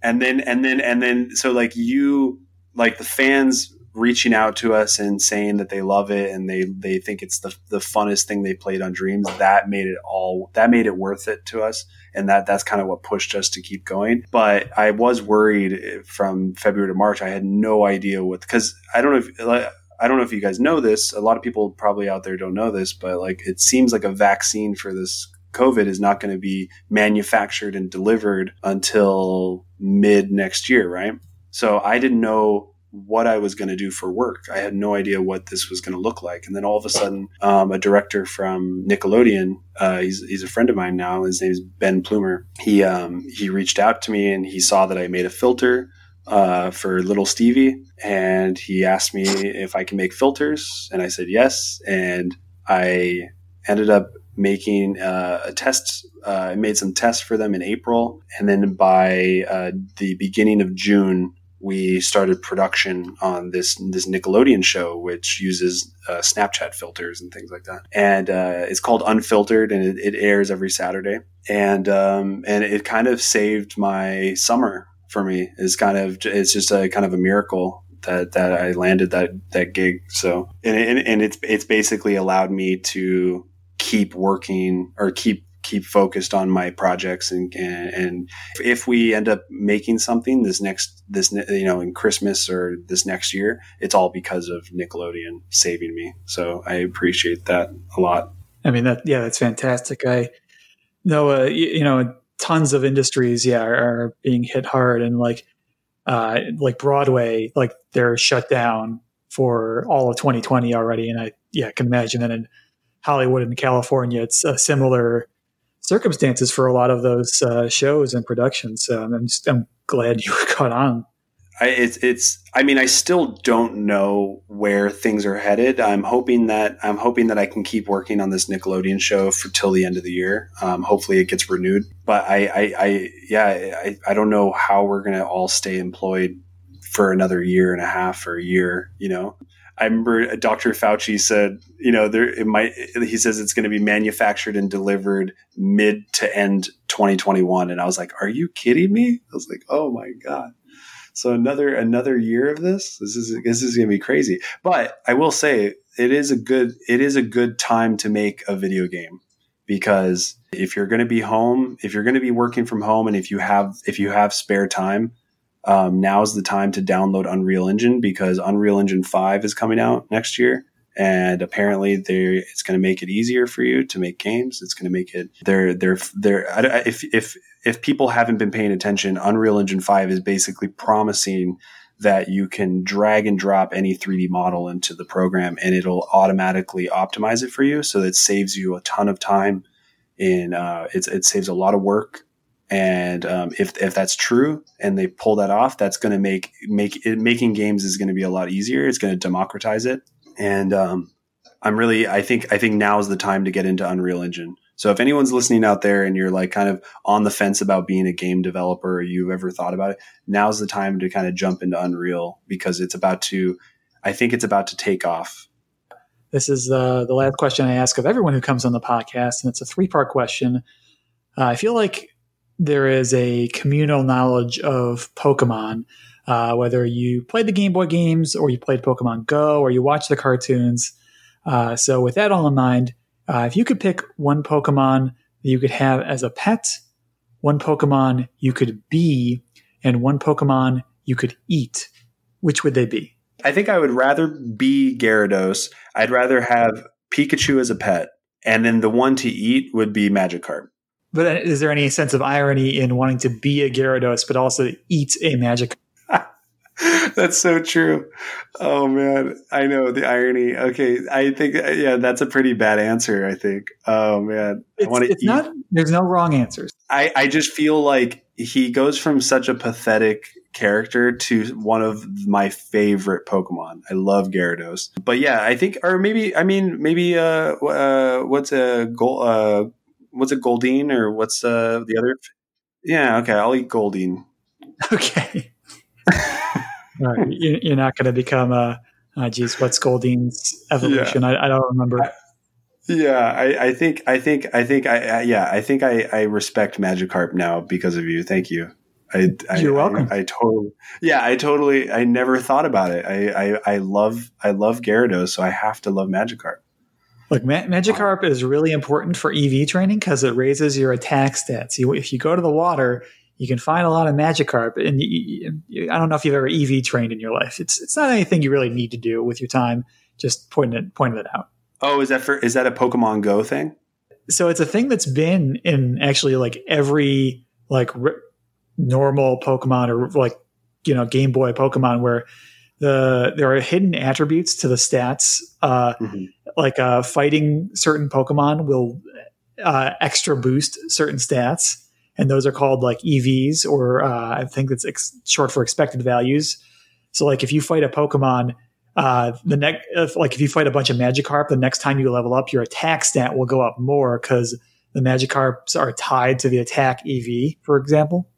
And then and then and then so like you like the fans reaching out to us and saying that they love it and they they think it's the the funnest thing they played on Dreams. That made it all that made it worth it to us, and that that's kind of what pushed us to keep going. But I was worried from February to March. I had no idea what because I don't know if. I don't know if you guys know this. A lot of people probably out there don't know this, but like it seems like a vaccine for this COVID is not going to be manufactured and delivered until mid next year, right? So I didn't know what I was going to do for work. I had no idea what this was going to look like. And then all of a sudden, um, a director from Nickelodeon, uh, he's, he's a friend of mine now. His name is Ben Plumer. He, um, he reached out to me and he saw that I made a filter, uh, for little Stevie. And he asked me if I can make filters. And I said yes. And I ended up making uh, a test. Uh, I made some tests for them in April. And then by uh, the beginning of June, we started production on this this Nickelodeon show, which uses uh, Snapchat filters and things like that. And uh, it's called Unfiltered, and it, it airs every Saturday. And um, and it kind of saved my summer for me. It's kind of it's just a kind of a miracle that that I landed that that gig. So and and, and it's it's basically allowed me to keep working or keep keep focused on my projects and, and, and if we end up making something this next this you know in Christmas or this next year it's all because of Nickelodeon saving me. So I appreciate that a lot. I mean that yeah that's fantastic. I know uh, you, you, know tons of industries yeah are, are being hit hard and like uh, like Broadway like they're shut down for all of 2020 already. And I yeah can imagine that in Hollywood and California it's a similar circumstances for a lot of those uh, shows and productions. I'm just I'm glad you caught on. I, it's it's I mean I still don't know where things are headed. I'm hoping that I'm hoping that I can keep working on this Nickelodeon show for till the end of the year. Um, hopefully it gets renewed. But I I, I yeah I, I don't know how we're gonna all stay employed for another year and a half or a year. You know, I remember Dr. Fauci said, you know, there it might. He says it's going to be manufactured and delivered mid to end 2021, and I was like, "Are you kidding me?" I was like, "Oh my god!" So another another year of this. This is this is gonna be crazy. But I will say it is a good it is a good time to make a video game because if you're going to be home, if you're going to be working from home, and if you have if you have spare time, um, now's the time to download Unreal Engine because Unreal Engine Five is coming out next year, and apparently it's going to make it easier for you to make games. It's going to make it they're they're they're if if if people haven't been paying attention, Unreal Engine Five is basically promising that you can drag and drop any 3D model into the program and it'll automatically optimize it for you. So that saves you a ton of time. In uh, it saves a lot of work and um, if if that's true and they pull that off, that's going to make make it, making games is going to be a lot easier. It's going to democratize it and um, I'm really I think I think now is the time to get into Unreal Engine. So if anyone's listening out there and you're like kind of on the fence about being a game developer or you've ever thought about it, now's the time to kind of jump into Unreal because it's about to I think it's about to take off. This is uh, the last question I ask of everyone who comes on the podcast, and it's a three part question. Uh, I feel like there is a communal knowledge of Pokemon uh, whether you played the Game Boy games or you played Pokemon Go or you watched the cartoons. Uh, so, with that all in mind, uh, if you could pick one Pokemon that you could have as a pet, one Pokemon you could be, and one Pokemon you could eat, which would they be? I think I would rather be Gyarados. I'd rather have Pikachu as a pet, and then the one to eat would be Magikarp. But uh, is there any sense of irony in wanting to be a Gyarados but also eat a magic? that's so true. Oh man, I know the irony. Okay, I think yeah, that's a pretty bad answer. I think. Oh man, it's, I want to. It's eat. not. There's no wrong answers. I I just feel like he goes from such a pathetic character to one of my favorite Pokemon. I love Gyarados, but yeah, I think, or maybe I mean maybe uh, uh what's a goal, uh what's a Goldeen or what's uh the other? Yeah, okay, I'll eat Goldeen. Okay. you're not going to become a, uh, geez, what's Goldeen's evolution? Yeah. I, I, don't remember. I, yeah, I, I, think, I think, I think, I, yeah, I think I, I respect Magikarp now because of you. Thank you. I, You're welcome. I, I, totally, yeah, I totally, I never thought about it. I, I, I love, I love Gyarados, so I have to love Magikarp. Look, Ma- Magikarp is really important for EV training because it raises your attack stats. You, if you go to the water, you can find a lot of Magikarp. And you, you, I don't know if you've ever EV trained in your life. It's it's not anything you really need to do with your time. Just pointing it pointing it out. Oh, is that for is that a Pokemon Go thing? So it's a thing that's been in actually like every like normal Pokemon or like you know Game Boy Pokemon where the there are hidden attributes to the stats. Uh, mm-hmm. Like uh, fighting certain Pokemon will uh, extra boost certain stats and those are called like EVs, or uh, I think it's ex- short for expected values. So, like if you fight a Pokemon, uh, the next, like if you fight a bunch of Magikarp, the next time you level up, your attack stat will go up more because the Magikarps are tied to the attack EV, for example.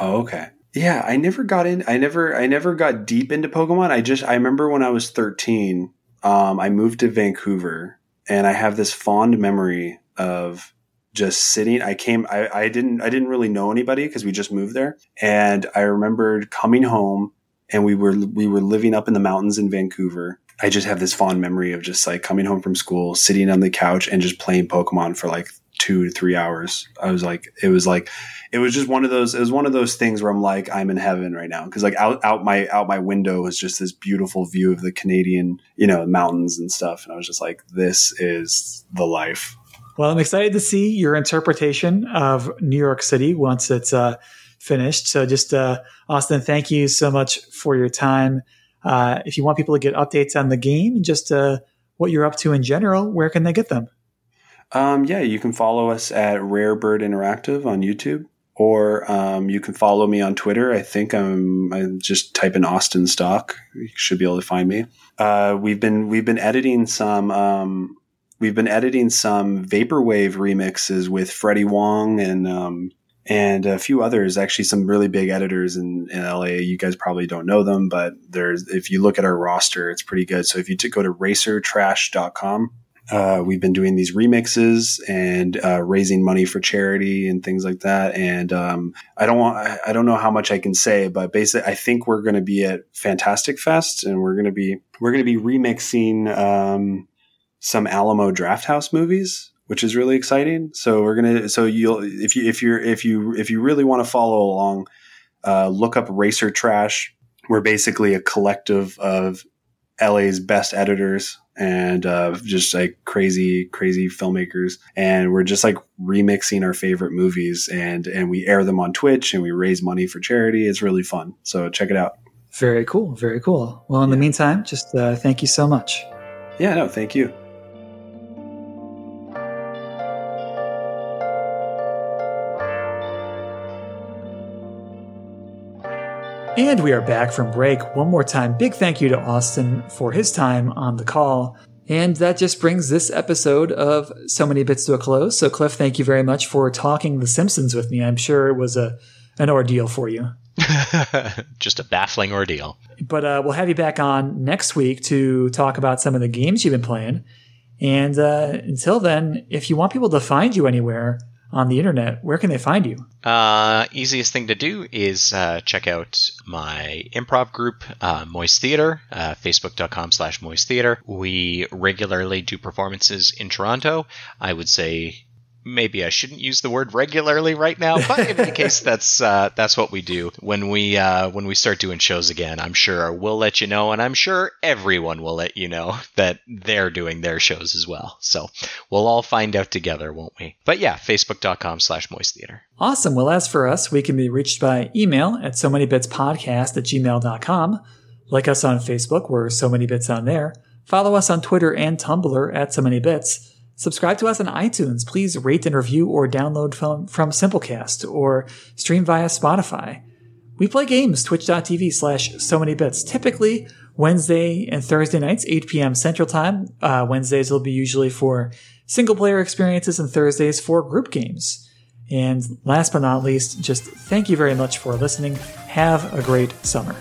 Oh, okay. Yeah, I never got in. I never, I never got deep into Pokemon. I just, I remember when I was thirteen, um, I moved to Vancouver, and I have this fond memory of just sitting i came i, I didn't i didn't really know anybody because we just moved there and i remembered coming home and we were we were living up in the mountains in vancouver i just have this fond memory of just like coming home from school sitting on the couch and just playing pokemon for like two to three hours i was like it was like it was just one of those it was one of those things where i'm like i'm in heaven right now because like out out my out my window was just this beautiful view of the canadian you know mountains and stuff and i was just like this is the life well, I'm excited to see your interpretation of New York City once it's uh, finished. So, just uh, Austin, thank you so much for your time. Uh, if you want people to get updates on the game and just uh, what you're up to in general, where can they get them? Um, yeah, you can follow us at Rare Bird Interactive on YouTube, or um, you can follow me on Twitter. I think I'm I just type in Austin Stock. You should be able to find me. Uh, we've been we've been editing some um, we've been editing some vaporwave remixes with Freddie Wong and um, and a few others. Actually, some really big editors in, in LA. You guys probably don't know them, but there's if you look at our roster, it's pretty good. So if you go to racertrash.com, uh, we've been doing these remixes and uh, raising money for charity and things like that. And um, I don't want, I, don't know how much I can say, but basically, I think we're going to be at Fantastic Fest, and we're going to be we're going to be remixing um, some Alamo Drafthouse movies which is really exciting. So we're gonna so you'll if you if you're if you if you really want to follow along, uh, look up Racer Trash. We're basically a collective of LA's best editors and uh, just like crazy crazy filmmakers, and we're just like remixing our favorite movies and and we air them on Twitch and we raise money for charity. It's really fun. So check it out. Very cool. Very cool. Well, in the meantime, just uh, thank you so much. Yeah. No. Thank you. And we are back from break. One more time, big thank you to Austin for his time on the call. And that just brings this episode of So Many Bits to a close. So, Cliff, thank you very much for talking The Simpsons with me. I'm sure it was a an ordeal for you. Just a baffling ordeal. But uh, we'll have you back on next week to talk about some of the games you've been playing. And uh, until then, if you want people to find you anywhere, on the internet, where can they find you? Uh, easiest thing to do is uh, check out my improv group, uh, Moist Theater, uh, facebook.com slash Moist Theater. We regularly do performances in Toronto. I would say maybe I shouldn't use the word regularly right now, but in any case, that's uh, that's what we do when we uh, when we start doing shows again. I'm sure we'll let you know, and I'm sure everyone will let you know that they're doing their shows as well. So we'll all find out together, won't we? But yeah, facebook.com/slash Moist Theater. Awesome. Well, as for us, we can be reached by email at so many bits podcast at gmail.com. Like us on Facebook, we're so many bits on there. Follow us on Twitter and Tumblr at so many bits. Subscribe to us on iTunes. Please rate and review or download from, from Simplecast or stream via Spotify. We play games, twitch.tv slash so many bits. Typically Wednesday and Thursday nights, 8 p.m. Central Time. Uh, Wednesdays will be usually for single player experiences and Thursdays for group games. And last but not least, just thank you very much for listening. Have a great summer.